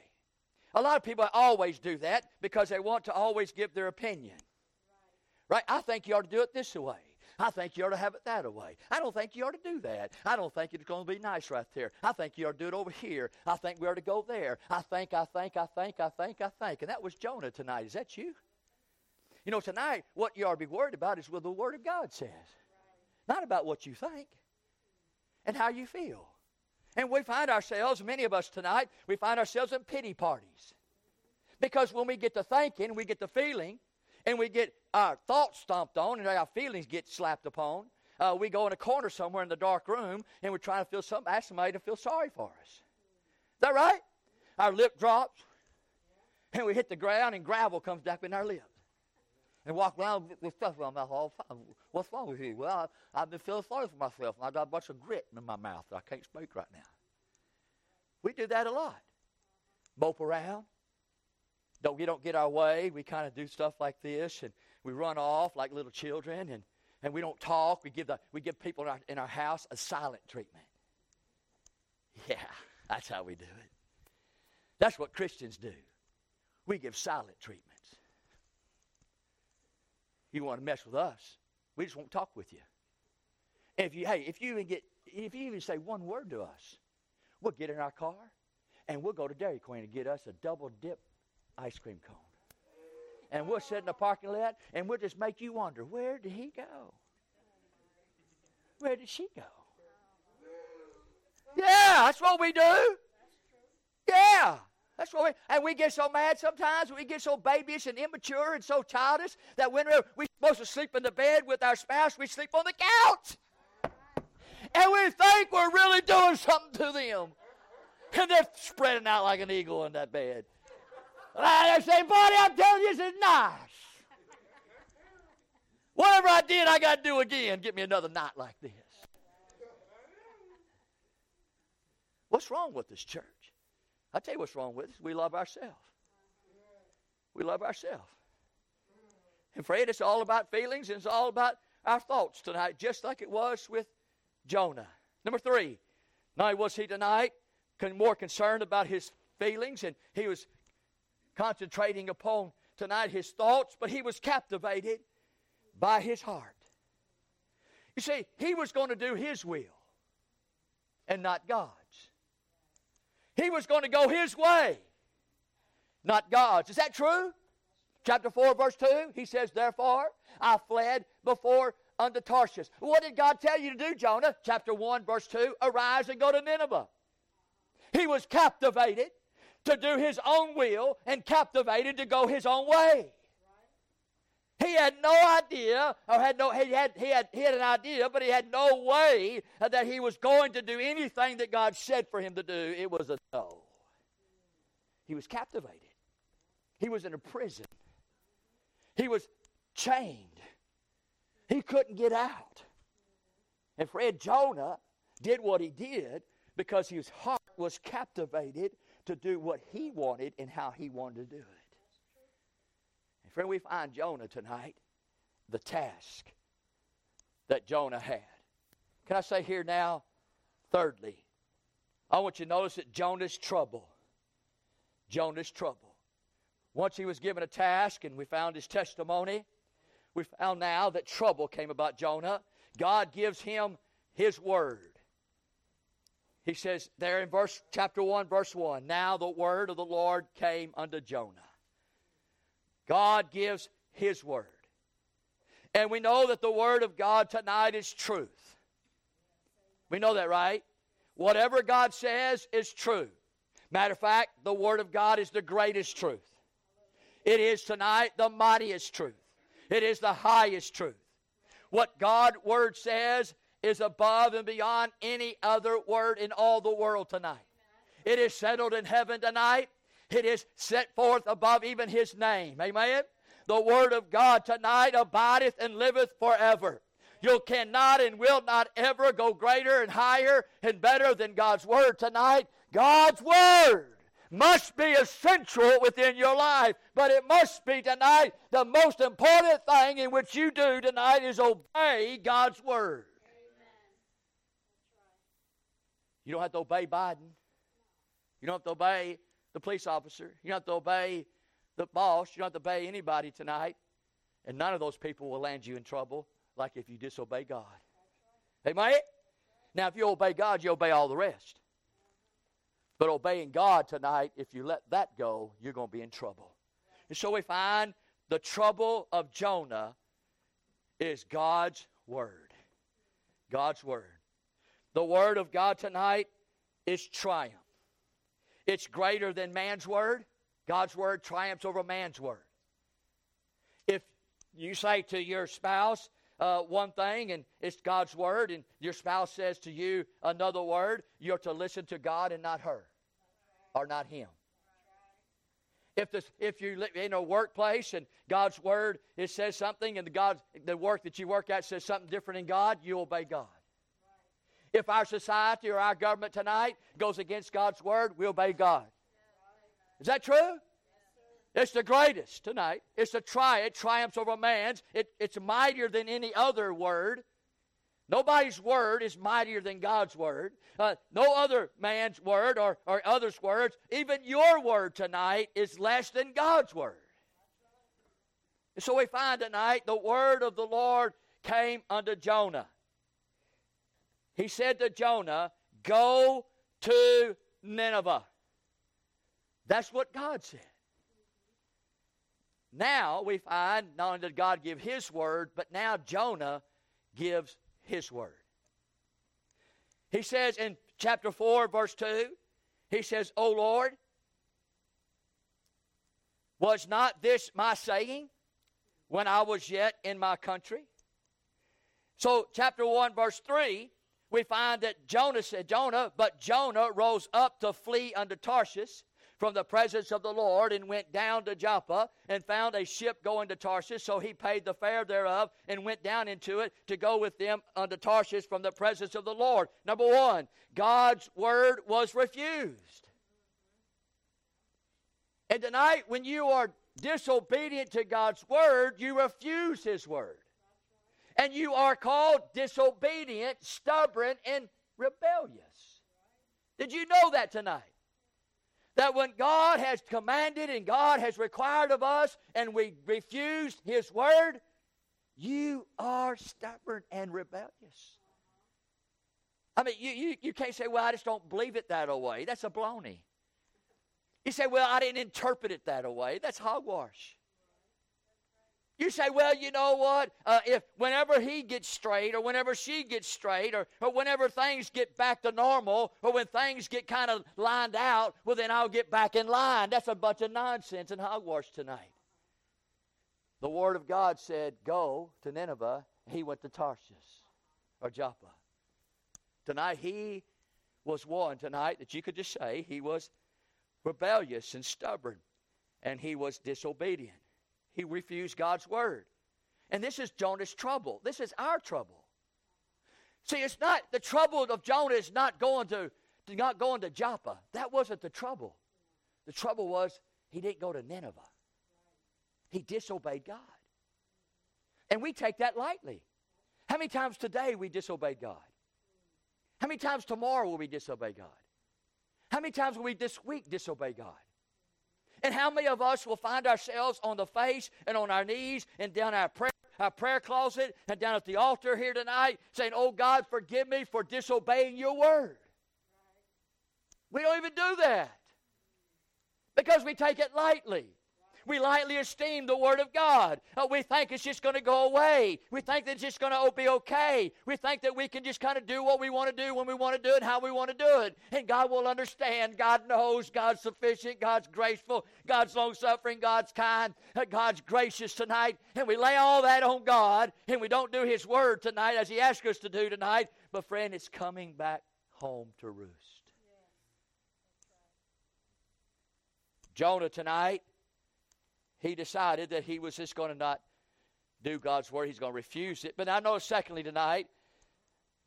A lot of people always do that because they want to always give their opinion. Right? I think you ought to do it this way. I think you ought to have it that way. I don't think you ought to do that. I don't think it's going to be nice right there. I think you ought to do it over here. I think we ought to go there. I think, I think, I think, I think, I think. And that was Jonah tonight. Is that you? You know, tonight, what you ought to be worried about is what the Word of God says, not about what you think and how you feel. And we find ourselves, many of us tonight, we find ourselves in pity parties. Because when we get to thinking, we get to feeling, and we get our thoughts stomped on and our feelings get slapped upon, uh, we go in a corner somewhere in the dark room and we're trying to feel some, ask somebody to feel sorry for us. Is that right? Our lip drops and we hit the ground and gravel comes up in our lips. And walk around with stuff in my mouth all the time. What's wrong with you? Well, I, have been feeling sorry for myself and I got a bunch of grit in my mouth that I can't speak right now. We do that a lot. Mope around, don't, we don't get our way. We kind of do stuff like this, and we run off like little children, and, and we don't talk. We give, the, we give people in our, in our house a silent treatment. Yeah, that's how we do it. That's what Christians do. We give silent treatments. You want to mess with us, we just won't talk with you. if you, hey, if you even get, if you even say one word to us, we'll get in our car and we'll go to Dairy Queen and get us a double dip ice cream cone. And we'll sit in the parking lot and we'll just make you wonder where did he go? Where did she go? Yeah, that's what we do. Yeah. That's what we, and we get so mad sometimes, we get so babyish and immature and so childish that when we're, we're supposed to sleep in the bed with our spouse, we sleep on the couch. And we think we're really doing something to them. And they're spreading out like an eagle in that bed. And I say, buddy, I'm telling you, this is nice. Whatever I did, I got to do again. Get me another night like this. What's wrong with this church? I'll tell you what's wrong with us. We love ourselves. We love ourselves. And friend, it's all about feelings and it's all about our thoughts tonight, just like it was with Jonah. Number three, not was he tonight more concerned about his feelings and he was concentrating upon tonight his thoughts, but he was captivated by his heart. You see, he was going to do his will and not God's. He was going to go his way, not God's. Is that true? Chapter 4, verse 2, he says, Therefore I fled before unto Tarshish. What did God tell you to do, Jonah? Chapter 1, verse 2, Arise and go to Nineveh. He was captivated to do his own will and captivated to go his own way. He had no idea, or had no, he had, he had, he had an idea, but he had no way that he was going to do anything that God said for him to do. It was a no. He was captivated. He was in a prison. He was chained. He couldn't get out. And friend Jonah did what he did because his heart was captivated to do what he wanted and how he wanted to do it. And friend, we find Jonah tonight, the task that Jonah had. Can I say here now, thirdly, I want you to notice that Jonah's trouble. Jonah's trouble. Once he was given a task and we found his testimony, we found now that trouble came about Jonah. God gives him his word. He says there in verse chapter 1 verse 1, now the word of the Lord came unto Jonah. God gives his word. And we know that the word of God tonight is truth. We know that, right? Whatever God says is true. Matter of fact, the word of God is the greatest truth. It is tonight the mightiest truth. It is the highest truth. What God's word says is above and beyond any other word in all the world tonight. It is settled in heaven tonight. It is set forth above even his name. Amen. The word of God tonight abideth and liveth forever. You cannot and will not ever go greater and higher and better than God's word tonight. God's word must be essential within your life, but it must be tonight the most important thing in which you do tonight is obey God's word. You don't have to obey Biden. You don't have to obey the police officer. You don't have to obey the boss. You don't have to obey anybody tonight. And none of those people will land you in trouble like if you disobey God. Amen? Now, if you obey God, you obey all the rest. But obeying God tonight, if you let that go, you're going to be in trouble. And so we find the trouble of Jonah is God's Word. God's Word. The Word of God tonight is triumph. It's greater than man's Word. God's Word triumphs over man's Word. If you say to your spouse uh, one thing and it's God's Word, and your spouse says to you another word, you're to listen to God and not her or not him. If, this, if you're in a workplace and God's word it says something and the, God, the work that you work at says something different in God, you obey God. If our society or our government tonight goes against God's word, we obey God. Is that true? It's the greatest tonight. It's a tri. It triumphs over man's. It, it's mightier than any other word. Nobody's word is mightier than God's word. Uh, no other man's word or, or others' words, even your word tonight, is less than God's word. So we find tonight the word of the Lord came unto Jonah. He said to Jonah, Go to Nineveh. That's what God said. Now we find not only did God give his word, but now Jonah gives his word. He says in chapter 4, verse 2, he says, O Lord, was not this my saying when I was yet in my country? So, chapter 1, verse 3, we find that Jonah said, Jonah, but Jonah rose up to flee unto Tarshish from the presence of the Lord and went down to Joppa and found a ship going to Tarshish. So he paid the fare thereof and went down into it to go with them unto Tarshish from the presence of the Lord. Number one, God's word was refused. And tonight, when you are disobedient to God's word, you refuse his word. And you are called disobedient, stubborn, and rebellious. Did you know that tonight? that when God has commanded and God has required of us and we refuse His word, you are stubborn and rebellious. I mean, you, you, you can't say, well, I just don't believe it that way. That's a baloney. You say, well, I didn't interpret it that way. That's hogwash. You say, well, you know what? Uh, if whenever he gets straight, or whenever she gets straight, or, or whenever things get back to normal, or when things get kind of lined out, well, then I'll get back in line. That's a bunch of nonsense and hogwash tonight. The Word of God said, Go to Nineveh. He went to Tarshish or Joppa. Tonight, he was one tonight that you could just say he was rebellious and stubborn, and he was disobedient. He refused God's word. And this is Jonah's trouble. This is our trouble. See, it's not the trouble of Jonah is not going to, not going to Joppa. That wasn't the trouble. The trouble was he didn't go to Nineveh. He disobeyed God. And we take that lightly. How many times today we disobeyed God? How many times tomorrow will we disobey God? How many times will we this week disobey God? And how many of us will find ourselves on the face and on our knees and down our prayer, our prayer closet and down at the altar here tonight saying, Oh God, forgive me for disobeying your word? We don't even do that because we take it lightly. We lightly esteem the Word of God. Uh, we think it's just going to go away. We think that it's just going to be okay. We think that we can just kind of do what we want to do when we want to do it, how we want to do it. And God will understand. God knows. God's sufficient. God's graceful. God's long suffering. God's kind. Uh, God's gracious tonight. And we lay all that on God and we don't do His Word tonight as He asks us to do tonight. But, friend, it's coming back home to roost. Jonah tonight he decided that he was just going to not do God's word. He's going to refuse it. But I know, secondly, tonight,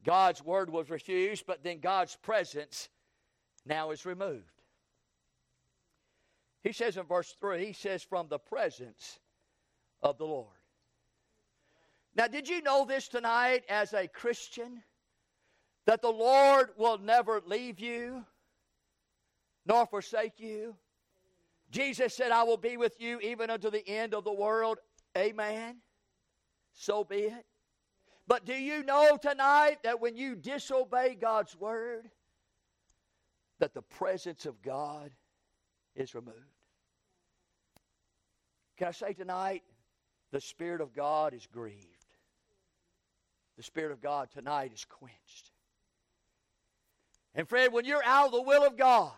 God's word was refused, but then God's presence now is removed. He says in verse 3, he says, from the presence of the Lord. Now, did you know this tonight as a Christian? That the Lord will never leave you nor forsake you. Jesus said, I will be with you even unto the end of the world. Amen. So be it. But do you know tonight that when you disobey God's word, that the presence of God is removed? Can I say tonight, the Spirit of God is grieved. The Spirit of God tonight is quenched. And friend, when you're out of the will of God,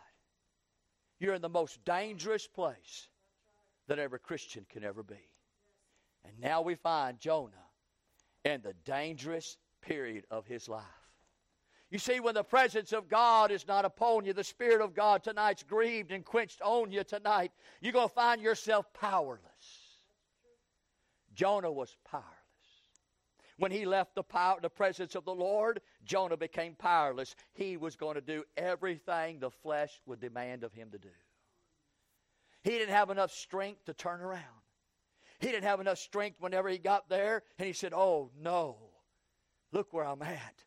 you're in the most dangerous place that every Christian can ever be. And now we find Jonah in the dangerous period of his life. You see, when the presence of God is not upon you, the Spirit of God tonight's grieved and quenched on you tonight, you're going to find yourself powerless. Jonah was powerless. When he left the power, the presence of the Lord, Jonah became powerless. He was going to do everything the flesh would demand of him to do. He didn't have enough strength to turn around. He didn't have enough strength whenever he got there, and he said, Oh, no, look where I'm at.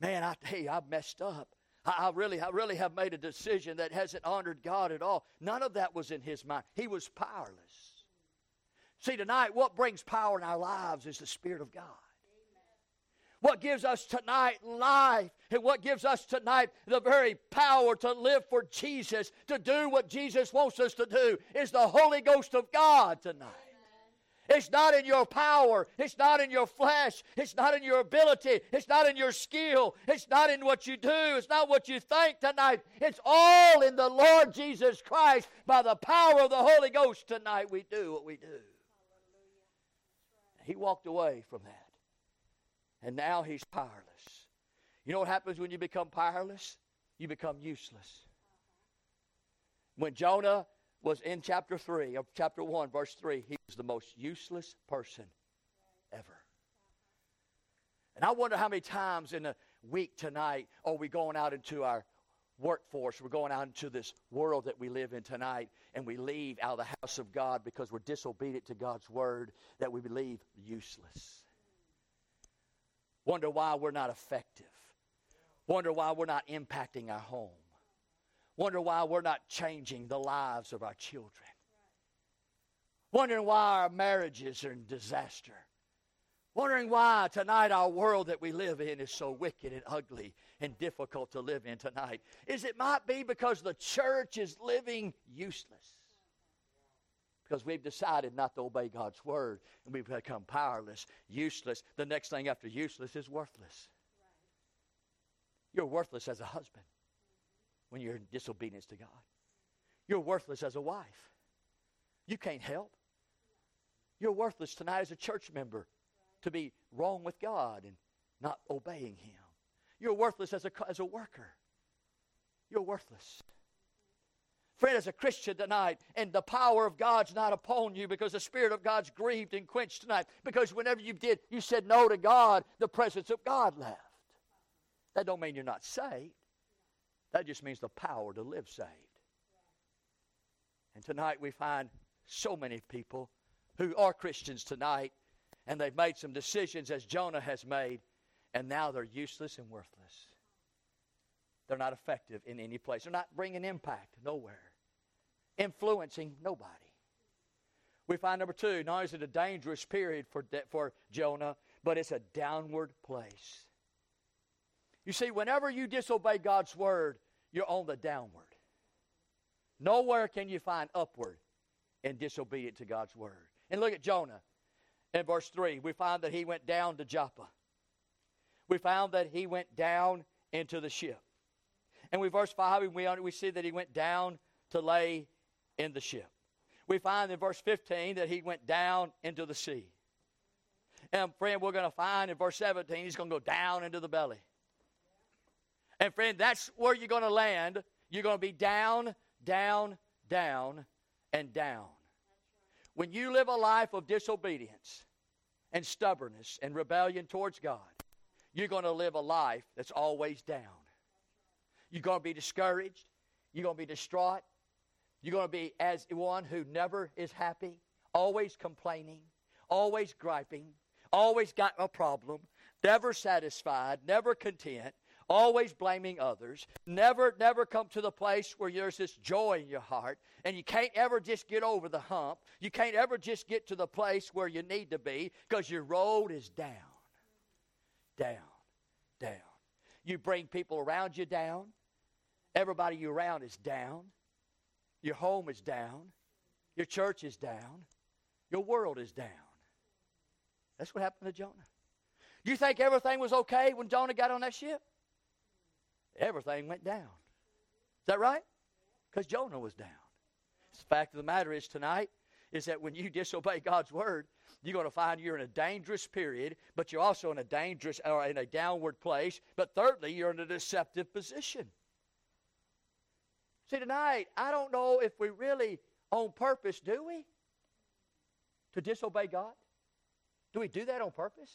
Man, I, hey, I've messed up. I, I really, I really have made a decision that hasn't honored God at all. None of that was in his mind. He was powerless. See, tonight, what brings power in our lives is the Spirit of God. What gives us tonight life and what gives us tonight the very power to live for Jesus, to do what Jesus wants us to do, is the Holy Ghost of God tonight. It's not in your power. It's not in your flesh. It's not in your ability. It's not in your skill. It's not in what you do. It's not what you think tonight. It's all in the Lord Jesus Christ. By the power of the Holy Ghost tonight, we do what we do. He walked away from that. And now he's powerless. You know what happens when you become powerless? You become useless. When Jonah was in chapter 3 of chapter 1, verse 3, he was the most useless person ever. And I wonder how many times in a week tonight are we going out into our workforce, we're going out into this world that we live in tonight, and we leave out of the house of God because we're disobedient to God's word, that we believe useless. Wonder why we're not effective. Wonder why we're not impacting our home. Wonder why we're not changing the lives of our children. Wondering why our marriages are in disaster. Wondering why tonight our world that we live in is so wicked and ugly and difficult to live in tonight. Is it might be because the church is living useless because we've decided not to obey God's word and we've become powerless, useless. The next thing after useless is worthless. You're worthless as a husband when you're in disobedience to God. You're worthless as a wife. You can't help. You're worthless tonight as a church member to be wrong with God and not obeying Him. You're worthless as a, as a worker. You're worthless. Friend, as a Christian tonight, and the power of God's not upon you because the Spirit of God's grieved and quenched tonight. Because whenever you did, you said no to God, the presence of God left. That don't mean you're not saved. That just means the power to live saved. And tonight we find so many people who are Christians tonight, and they've made some decisions as Jonah has made, and now they're useless and worthless. They're not effective in any place. They're not bringing impact nowhere influencing nobody. We find number two, not only is it a dangerous period for, for Jonah, but it's a downward place. You see, whenever you disobey God's word, you're on the downward. Nowhere can you find upward in disobedience to God's word. And look at Jonah in verse 3. We find that he went down to Joppa. We found that he went down into the ship. And we verse 5, we, we see that he went down to lay in the ship. We find in verse 15 that he went down into the sea. And friend, we're going to find in verse 17 he's going to go down into the belly. And friend, that's where you're going to land. You're going to be down, down, down, and down. When you live a life of disobedience and stubbornness and rebellion towards God, you're going to live a life that's always down. You're going to be discouraged. You're going to be distraught. You're going to be as one who never is happy, always complaining, always griping, always got a problem, never satisfied, never content, always blaming others, never, never come to the place where there's this joy in your heart, and you can't ever just get over the hump. You can't ever just get to the place where you need to be because your road is down, down, down. You bring people around you down. Everybody you around is down. Your home is down. Your church is down. Your world is down. That's what happened to Jonah. You think everything was okay when Jonah got on that ship? Everything went down. Is that right? Because Jonah was down. The fact of the matter is tonight is that when you disobey God's word, you're going to find you're in a dangerous period, but you're also in a dangerous or in a downward place. But thirdly, you're in a deceptive position. See, tonight, I don't know if we really on purpose, do we? To disobey God? Do we do that on purpose?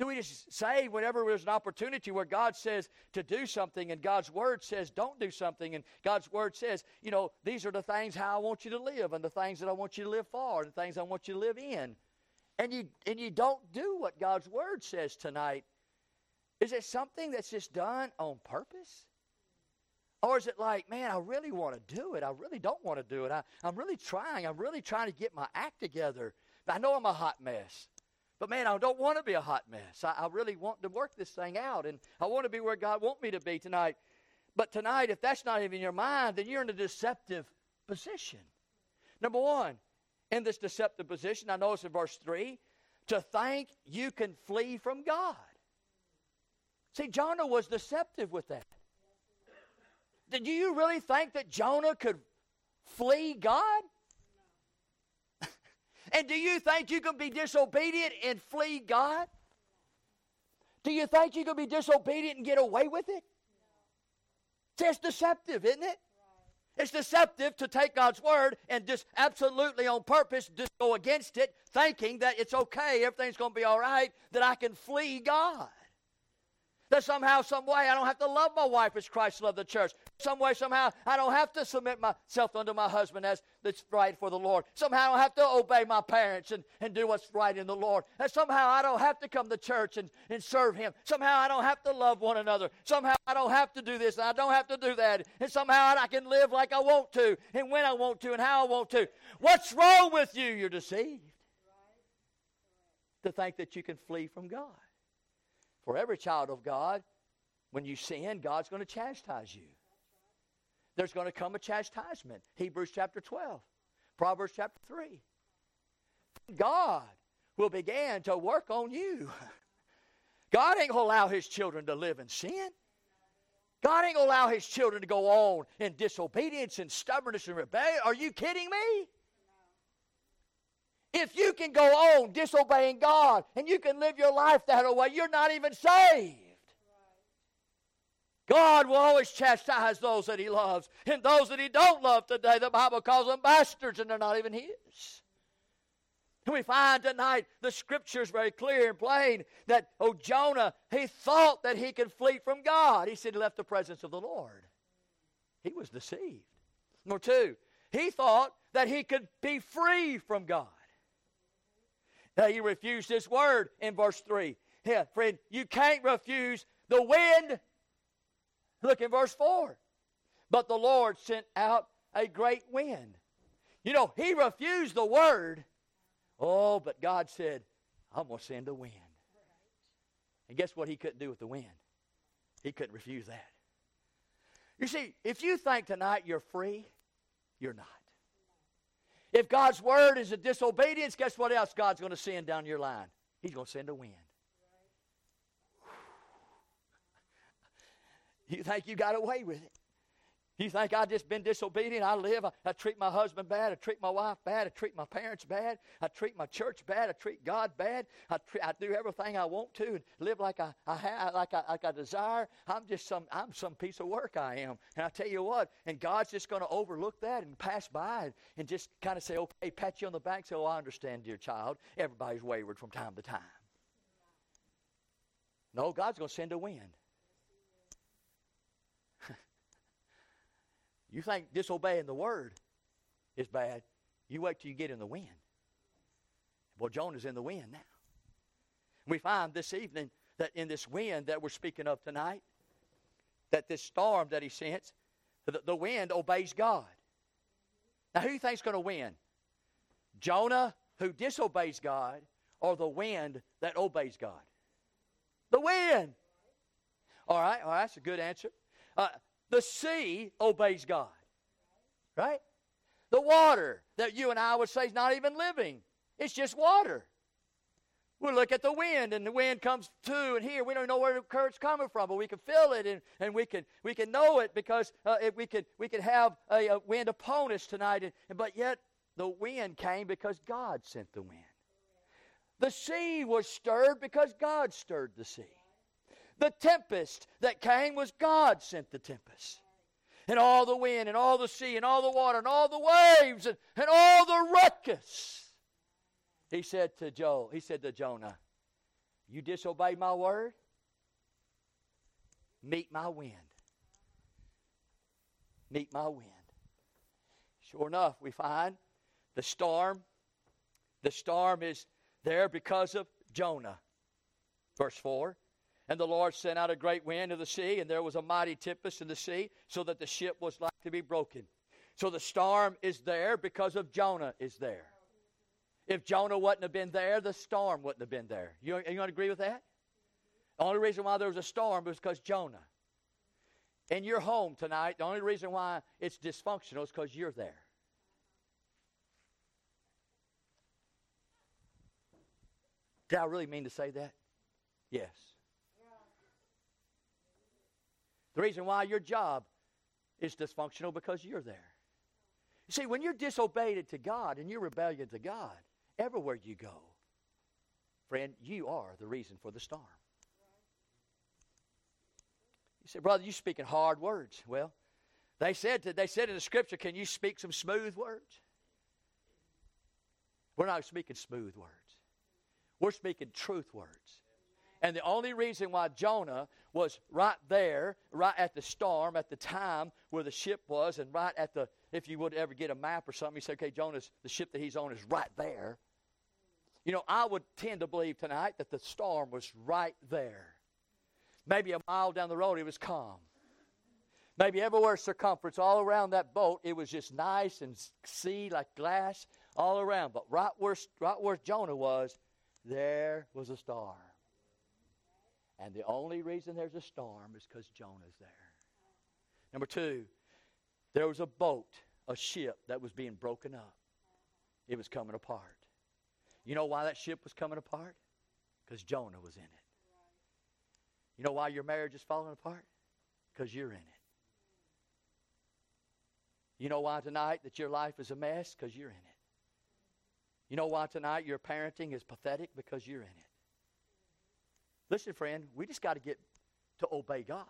Do we just say whenever there's an opportunity where God says to do something and God's word says don't do something and God's word says, you know, these are the things how I want you to live and the things that I want you to live for and the things I want you to live in. And you and you don't do what God's word says tonight. Is it something that's just done on purpose? Or is it like, man, I really want to do it. I really don't want to do it. I, I'm really trying. I'm really trying to get my act together. I know I'm a hot mess. But man, I don't want to be a hot mess. I, I really want to work this thing out, and I want to be where God wants me to be tonight. But tonight, if that's not even your mind, then you're in a deceptive position. Number one, in this deceptive position, I notice in verse 3, to think you can flee from God. See, Jonah was deceptive with that. Did you really think that Jonah could flee God? And do you think you can be disobedient and flee God? Do you think you can be disobedient and get away with it? It's deceptive, isn't it? It's deceptive to take God's word and just absolutely on purpose just go against it, thinking that it's okay, everything's going to be all right, that I can flee God. That somehow, some way, I don't have to love my wife as Christ loved the church. Some way, somehow, I don't have to submit myself unto my husband as that's right for the Lord. Somehow, I don't have to obey my parents and, and do what's right in the Lord. And somehow, I don't have to come to church and, and serve Him. Somehow, I don't have to love one another. Somehow, I don't have to do this and I don't have to do that. And somehow, I can live like I want to and when I want to and how I want to. What's wrong with you? You're deceived. To think that you can flee from God. For every child of God, when you sin, God's going to chastise you. There's going to come a chastisement. Hebrews chapter 12, Proverbs chapter 3. God will begin to work on you. God ain't going to allow his children to live in sin. God ain't going to allow his children to go on in disobedience and stubbornness and rebellion. Are you kidding me? If you can go on disobeying God and you can live your life that way, you're not even saved. God will always chastise those that He loves. And those that He don't love today, the Bible calls them bastards, and they're not even His. And we find tonight the scriptures very clear and plain that, oh, Jonah, he thought that he could flee from God. He said he left the presence of the Lord. He was deceived. Number two, he thought that he could be free from God. Now, he refused his word in verse 3. Yeah, friend, you can't refuse the wind. Look in verse 4. But the Lord sent out a great wind. You know, he refused the word. Oh, but God said, I'm going to send a wind. And guess what he couldn't do with the wind? He couldn't refuse that. You see, if you think tonight you're free, you're not. If God's word is a disobedience, guess what else God's going to send down your line? He's going to send a wind. You think you got away with it. You think I've just been disobedient? I live, I, I, treat my husband bad, I treat my wife bad, I treat my parents bad, I treat my church bad, I treat God bad, I, tre- I do everything I want to and live like I, I like I, like I desire. I'm just some, I'm some piece of work I am. And I tell you what, and God's just going to overlook that and pass by and, and just kind of say, okay, pat you on the back, say, oh, I understand, dear child. Everybody's wayward from time to time. No, God's going to send a wind. You think disobeying the word is bad. You wait till you get in the wind. Well, Jonah's in the wind now. We find this evening that in this wind that we're speaking of tonight, that this storm that he sends, the, the wind obeys God. Now, who do you think's going to win? Jonah, who disobeys God, or the wind that obeys God? The wind. All right, all right, that's a good answer. Uh, the sea obeys God, right? The water that you and I would say is not even living, it's just water. We look at the wind, and the wind comes to and here. We don't know where the current's coming from, but we can feel it, and, and we can we can know it because uh, we can we can have a, a wind upon us tonight. And, but yet the wind came because God sent the wind. The sea was stirred because God stirred the sea. The tempest that came was God sent the tempest. And all the wind and all the sea and all the water and all the waves and, and all the ruckus he said to Joe, he said to Jonah, You disobeyed my word? Meet my wind. Meet my wind. Sure enough, we find the storm. The storm is there because of Jonah. Verse 4 And the Lord sent out a great wind of the sea, and there was a mighty tempest in the sea, so that the ship was like to be broken. So the storm is there because of Jonah is there. If Jonah wouldn't have been there, the storm wouldn't have been there. You, you to agree with that? The only reason why there was a storm was because Jonah. In your home tonight, the only reason why it's dysfunctional is because you're there. Did I really mean to say that? Yes. The reason why your job is dysfunctional because you're there. You see, when you're disobeyed to God and you're rebellion to God, Everywhere you go, friend, you are the reason for the storm. You say, brother, you're speaking hard words. Well, they said to, they said in the scripture, can you speak some smooth words? We're not speaking smooth words. We're speaking truth words. And the only reason why Jonah was right there, right at the storm, at the time where the ship was, and right at the, if you would ever get a map or something, you say, okay, Jonah's, the ship that he's on is right there. You know, I would tend to believe tonight that the storm was right there. Maybe a mile down the road, it was calm. Maybe everywhere circumference, all around that boat, it was just nice and sea like glass all around. But right where, right where Jonah was, there was a storm. And the only reason there's a storm is because Jonah's there. Number two, there was a boat, a ship that was being broken up. It was coming apart. You know why that ship was coming apart? Because Jonah was in it. You know why your marriage is falling apart? Because you're in it. You know why tonight that your life is a mess? Because you're in it. You know why tonight your parenting is pathetic? Because you're in it. Listen, friend, we just got to get to obey God.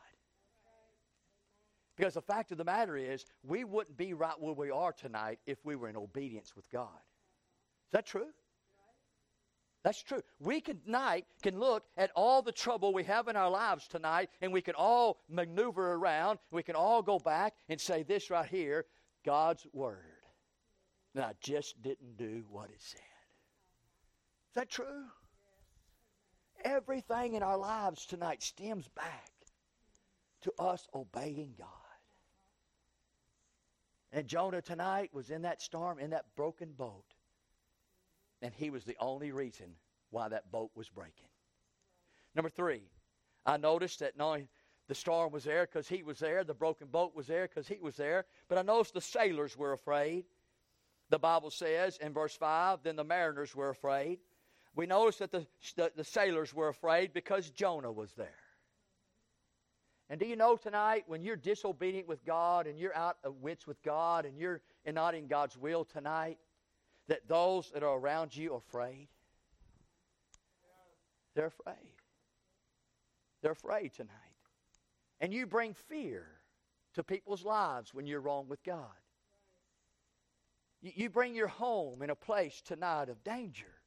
Because the fact of the matter is, we wouldn't be right where we are tonight if we were in obedience with God. Is that true? That's true. We can, tonight can look at all the trouble we have in our lives tonight, and we can all maneuver around. We can all go back and say this right here God's Word. And I just didn't do what it said. Is that true? Everything in our lives tonight stems back to us obeying God. And Jonah tonight was in that storm, in that broken boat. And he was the only reason why that boat was breaking. Number three, I noticed that only the storm was there because he was there, the broken boat was there because he was there, but I noticed the sailors were afraid. The Bible says in verse 5, then the mariners were afraid. We notice that the, the, the sailors were afraid because Jonah was there. And do you know tonight when you're disobedient with God and you're out of wits with God and you're not in God's will tonight, that those that are around you are afraid? They're afraid. They're afraid tonight. And you bring fear to people's lives when you're wrong with God. You bring your home in a place tonight of danger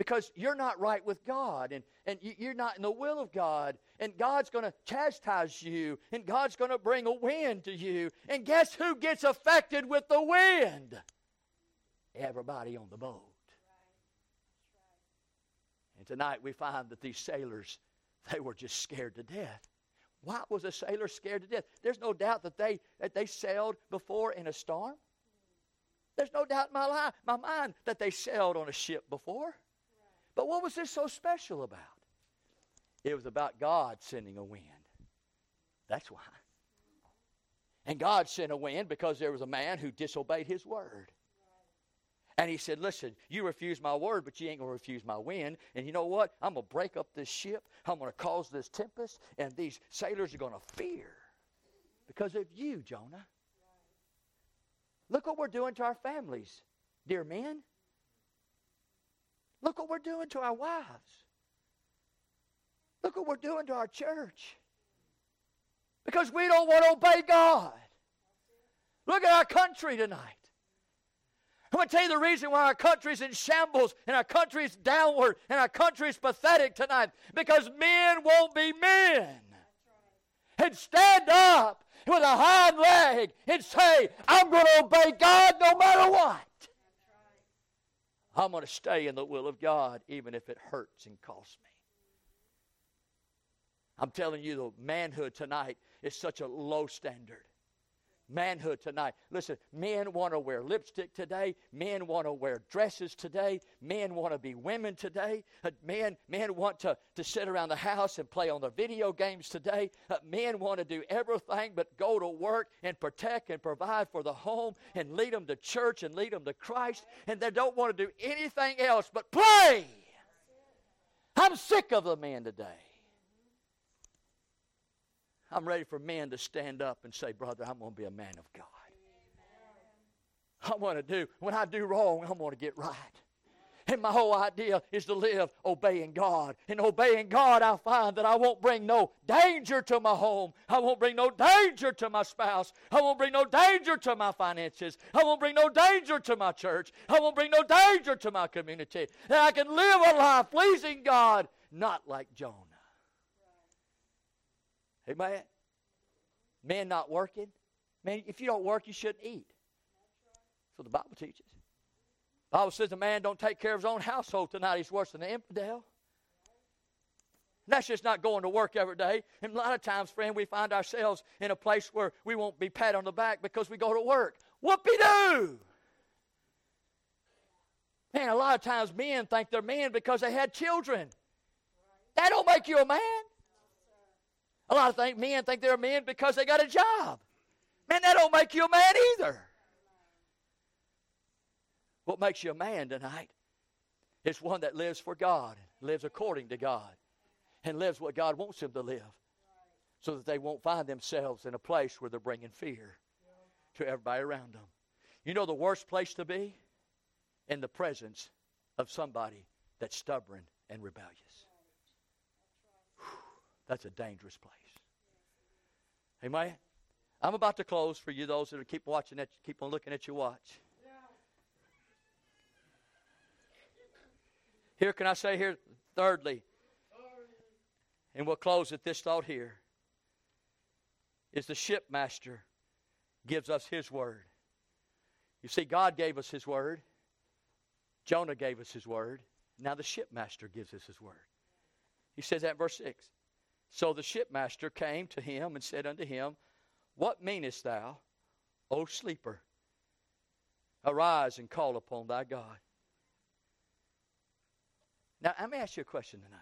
because you're not right with God and, and you're not in the will of God. And God's going to chastise you and God's going to bring a wind to you. And guess who gets affected with the wind? everybody on the boat. And tonight we find that these sailors, they were just scared to death. Why was a sailor scared to death? There's no doubt that they, that they sailed before in a storm. There's no doubt in my, life, my mind that they sailed on a ship before. But what was this so special about? It was about God sending a wind. That's why. And God sent a wind because there was a man who disobeyed his word. And he said, Listen, you refuse my word, but you ain't going to refuse my wind. And you know what? I'm going to break up this ship. I'm going to cause this tempest. And these sailors are going to fear because of you, Jonah. Look what we're doing to our families, dear men. Look what we're doing to our wives. Look what we're doing to our church. Because we don't want to obey God. Look at our country tonight. I'm going to tell you the reason why our country's in shambles and our country's downward and our country's pathetic tonight. Because men won't be men. And stand up with a hind leg and say, I'm going to obey God no matter what. I'm going to stay in the will of God even if it hurts and costs me. I'm telling you, the manhood tonight is such a low standard. Manhood tonight. Listen, men want to wear lipstick today. Men want to wear dresses today. Men want to be women today. Uh, men, men want to, to sit around the house and play on the video games today. Uh, men want to do everything but go to work and protect and provide for the home and lead them to church and lead them to Christ. And they don't want to do anything else but play. I'm sick of the man today. I'm ready for men to stand up and say, Brother, I'm going to be a man of God. I want to do, when I do wrong, I want to get right. And my whole idea is to live obeying God. And obeying God, I find that I won't bring no danger to my home. I won't bring no danger to my spouse. I won't bring no danger to my finances. I won't bring no danger to my church. I won't bring no danger to my community. That I can live a life pleasing God, not like Jonah. Amen. Men not working. Man, if you don't work, you shouldn't eat. That's what the Bible teaches. The Bible says a man don't take care of his own household tonight, he's worse than an infidel. That's just not going to work every day. And a lot of times, friend, we find ourselves in a place where we won't be pat on the back because we go to work. Whoopie doo! Man, a lot of times men think they're men because they had children. That don't make you a man. A lot of men think they're men because they got a job. Man, that don't make you a man either. What makes you a man tonight is one that lives for God, lives according to God, and lives what God wants him to live so that they won't find themselves in a place where they're bringing fear to everybody around them. You know the worst place to be? In the presence of somebody that's stubborn and rebellious. That's a dangerous place. Amen. I'm about to close for you, those that keep watching that, keep on looking at your watch. Here, can I say here, thirdly, and we'll close with this thought here, is the shipmaster gives us his word. You see, God gave us his word. Jonah gave us his word. Now the shipmaster gives us his word. He says that in verse 6. So the shipmaster came to him and said unto him, What meanest thou, O sleeper? Arise and call upon thy God. Now, let me ask you a question tonight.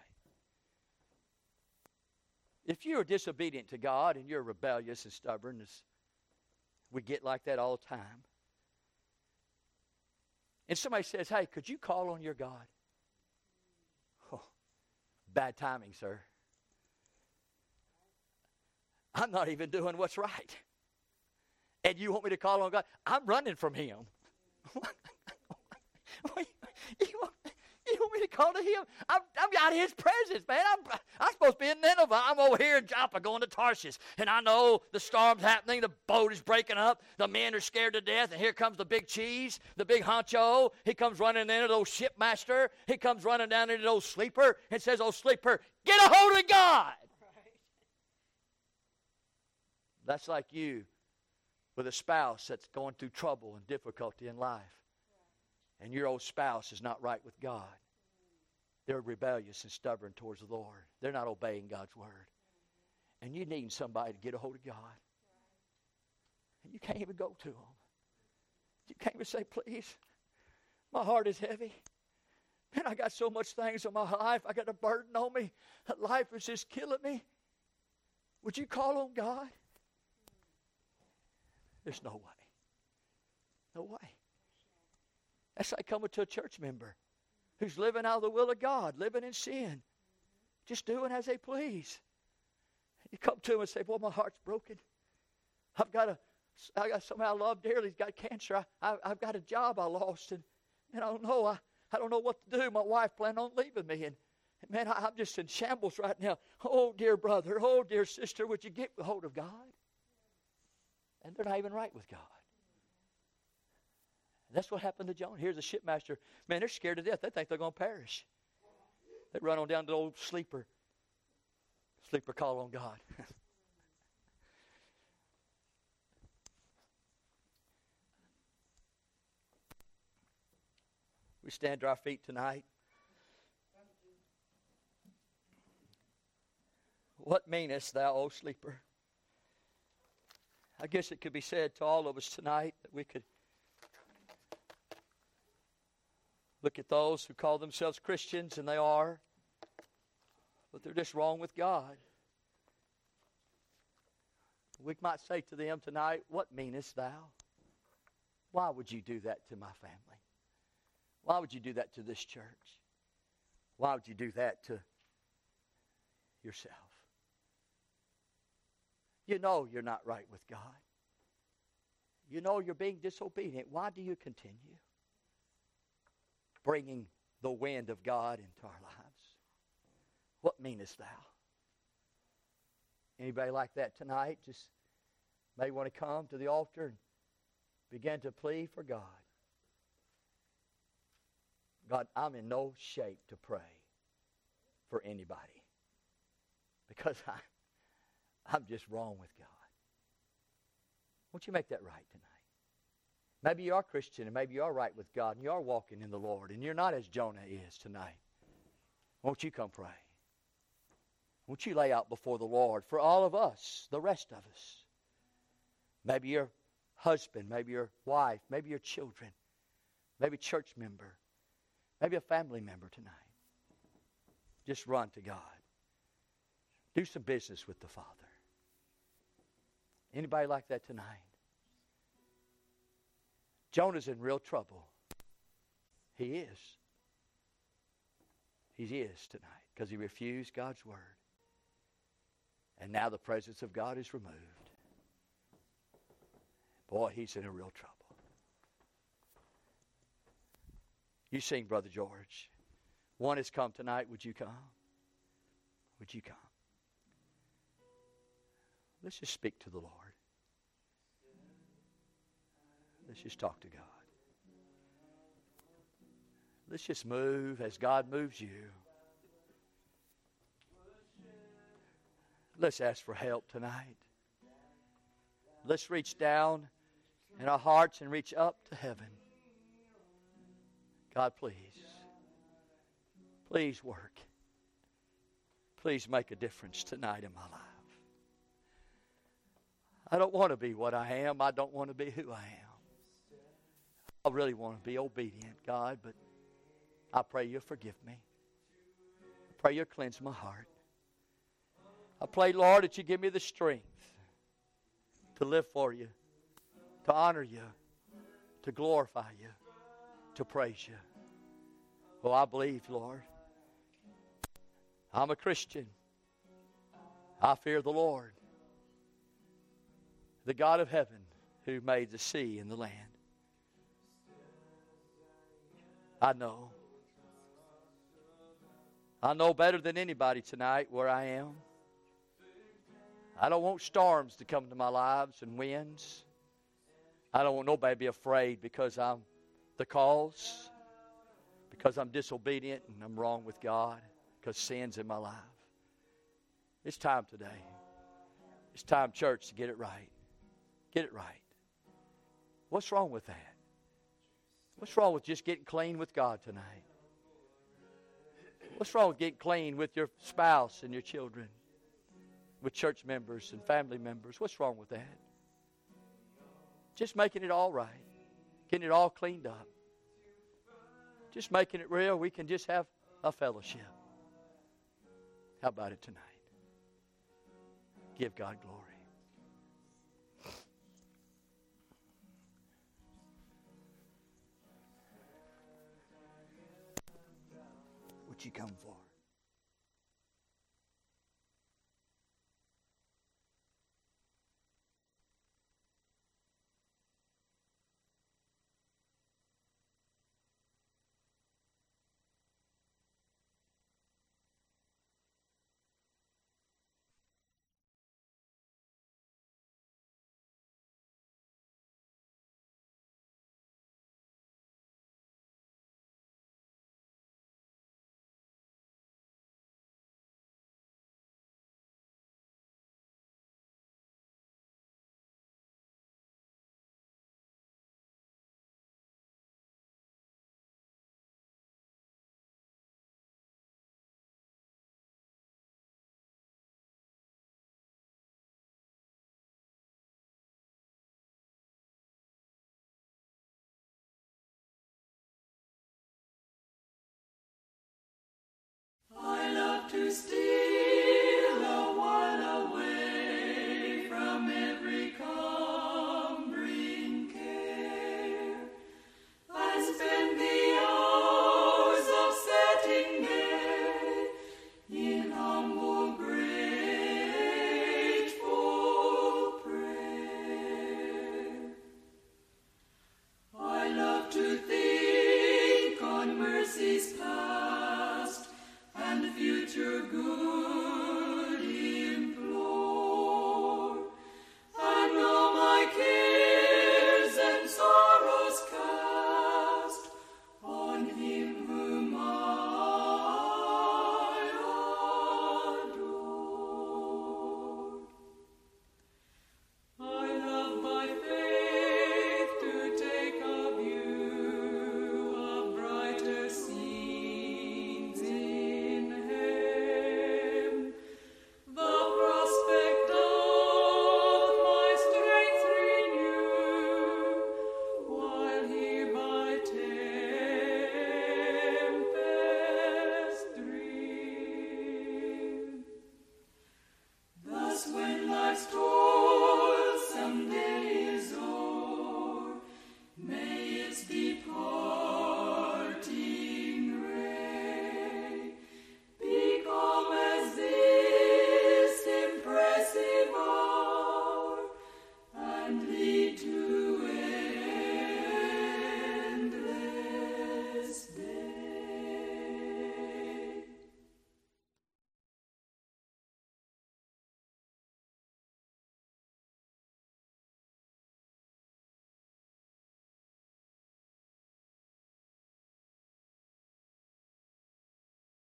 If you're disobedient to God and you're rebellious and stubborn, we get like that all the time, and somebody says, Hey, could you call on your God? Oh, bad timing, sir. I'm not even doing what's right. And you want me to call on God? I'm running from Him. you, want, you, want, me to call to Him? I'm, I'm out of His presence, man. I'm, I'm supposed to be in Nineveh. I'm over here in Joppa going to Tarshish. And I know the storm's happening. The boat is breaking up. The men are scared to death. And here comes the big cheese, the big honcho. He comes running in into those shipmaster. He comes running down into those sleeper and says, Oh, sleeper, get a hold of God. That's like you with a spouse that's going through trouble and difficulty in life. And your old spouse is not right with God. They're rebellious and stubborn towards the Lord. They're not obeying God's word. And you need somebody to get a hold of God. And you can't even go to them. You can't even say, please, my heart is heavy. Man, I got so much things in my life. I got a burden on me. Life is just killing me. Would you call on God? There's no way. No way. That's like coming to a church member who's living out of the will of God, living in sin, just doing as they please. You come to him and say, Boy, my heart's broken. I've got a I got somebody I love dearly. He's got cancer. I, I, have got a job I lost, and, and I don't know. I, I don't know what to do. My wife planned on leaving me, and, and man, I, I'm just in shambles right now. Oh, dear brother, oh, dear sister, would you get hold of God? And they're not even right with God. That's what happened to Jonah. Here's the shipmaster. Man, they're scared to death. They think they're going to perish. They run on down to the old sleeper. Sleeper call on God. We stand to our feet tonight. What meanest thou, O sleeper? I guess it could be said to all of us tonight that we could look at those who call themselves Christians, and they are, but they're just wrong with God. We might say to them tonight, What meanest thou? Why would you do that to my family? Why would you do that to this church? Why would you do that to yourself? You know you're not right with God. You know you're being disobedient. Why do you continue bringing the wind of God into our lives? What meanest thou? Anybody like that tonight? Just may want to come to the altar and begin to plead for God. God, I'm in no shape to pray for anybody because I, I'm just wrong with God. Won't you make that right tonight? Maybe you are Christian and maybe you are right with God and you are walking in the Lord and you're not as Jonah is tonight. Won't you come pray? Won't you lay out before the Lord for all of us, the rest of us? Maybe your husband, maybe your wife, maybe your children, maybe church member, Maybe a family member tonight. Just run to God. Do some business with the Father. Anybody like that tonight? Jonah's in real trouble. He is. He is tonight because he refused God's word. And now the presence of God is removed. Boy, he's in a real trouble. You sing, Brother George. One has come tonight. Would you come? Would you come? Let's just speak to the Lord. Let's just talk to God. Let's just move as God moves you. Let's ask for help tonight. Let's reach down in our hearts and reach up to heaven. God, please, please work. Please make a difference tonight in my life. I don't want to be what I am. I don't want to be who I am. I really want to be obedient, God, but I pray you'll forgive me. I pray you'll cleanse my heart. I pray, Lord, that you give me the strength to live for you, to honor you, to glorify you, to praise you. Oh, I believe, Lord. I'm a Christian. I fear the Lord, the God of heaven who made the sea and the land. I know. I know better than anybody tonight where I am. I don't want storms to come to my lives and winds. I don't want nobody to be afraid because I'm the cause because I'm disobedient and I'm wrong with God, because sin's in my life. It's time today. It's time, church, to get it right. Get it right. What's wrong with that? What's wrong with just getting clean with God tonight? What's wrong with getting clean with your spouse and your children, with church members and family members? What's wrong with that? Just making it all right, getting it all cleaned up, just making it real. We can just have a fellowship. How about it tonight? Give God glory. You come for? Love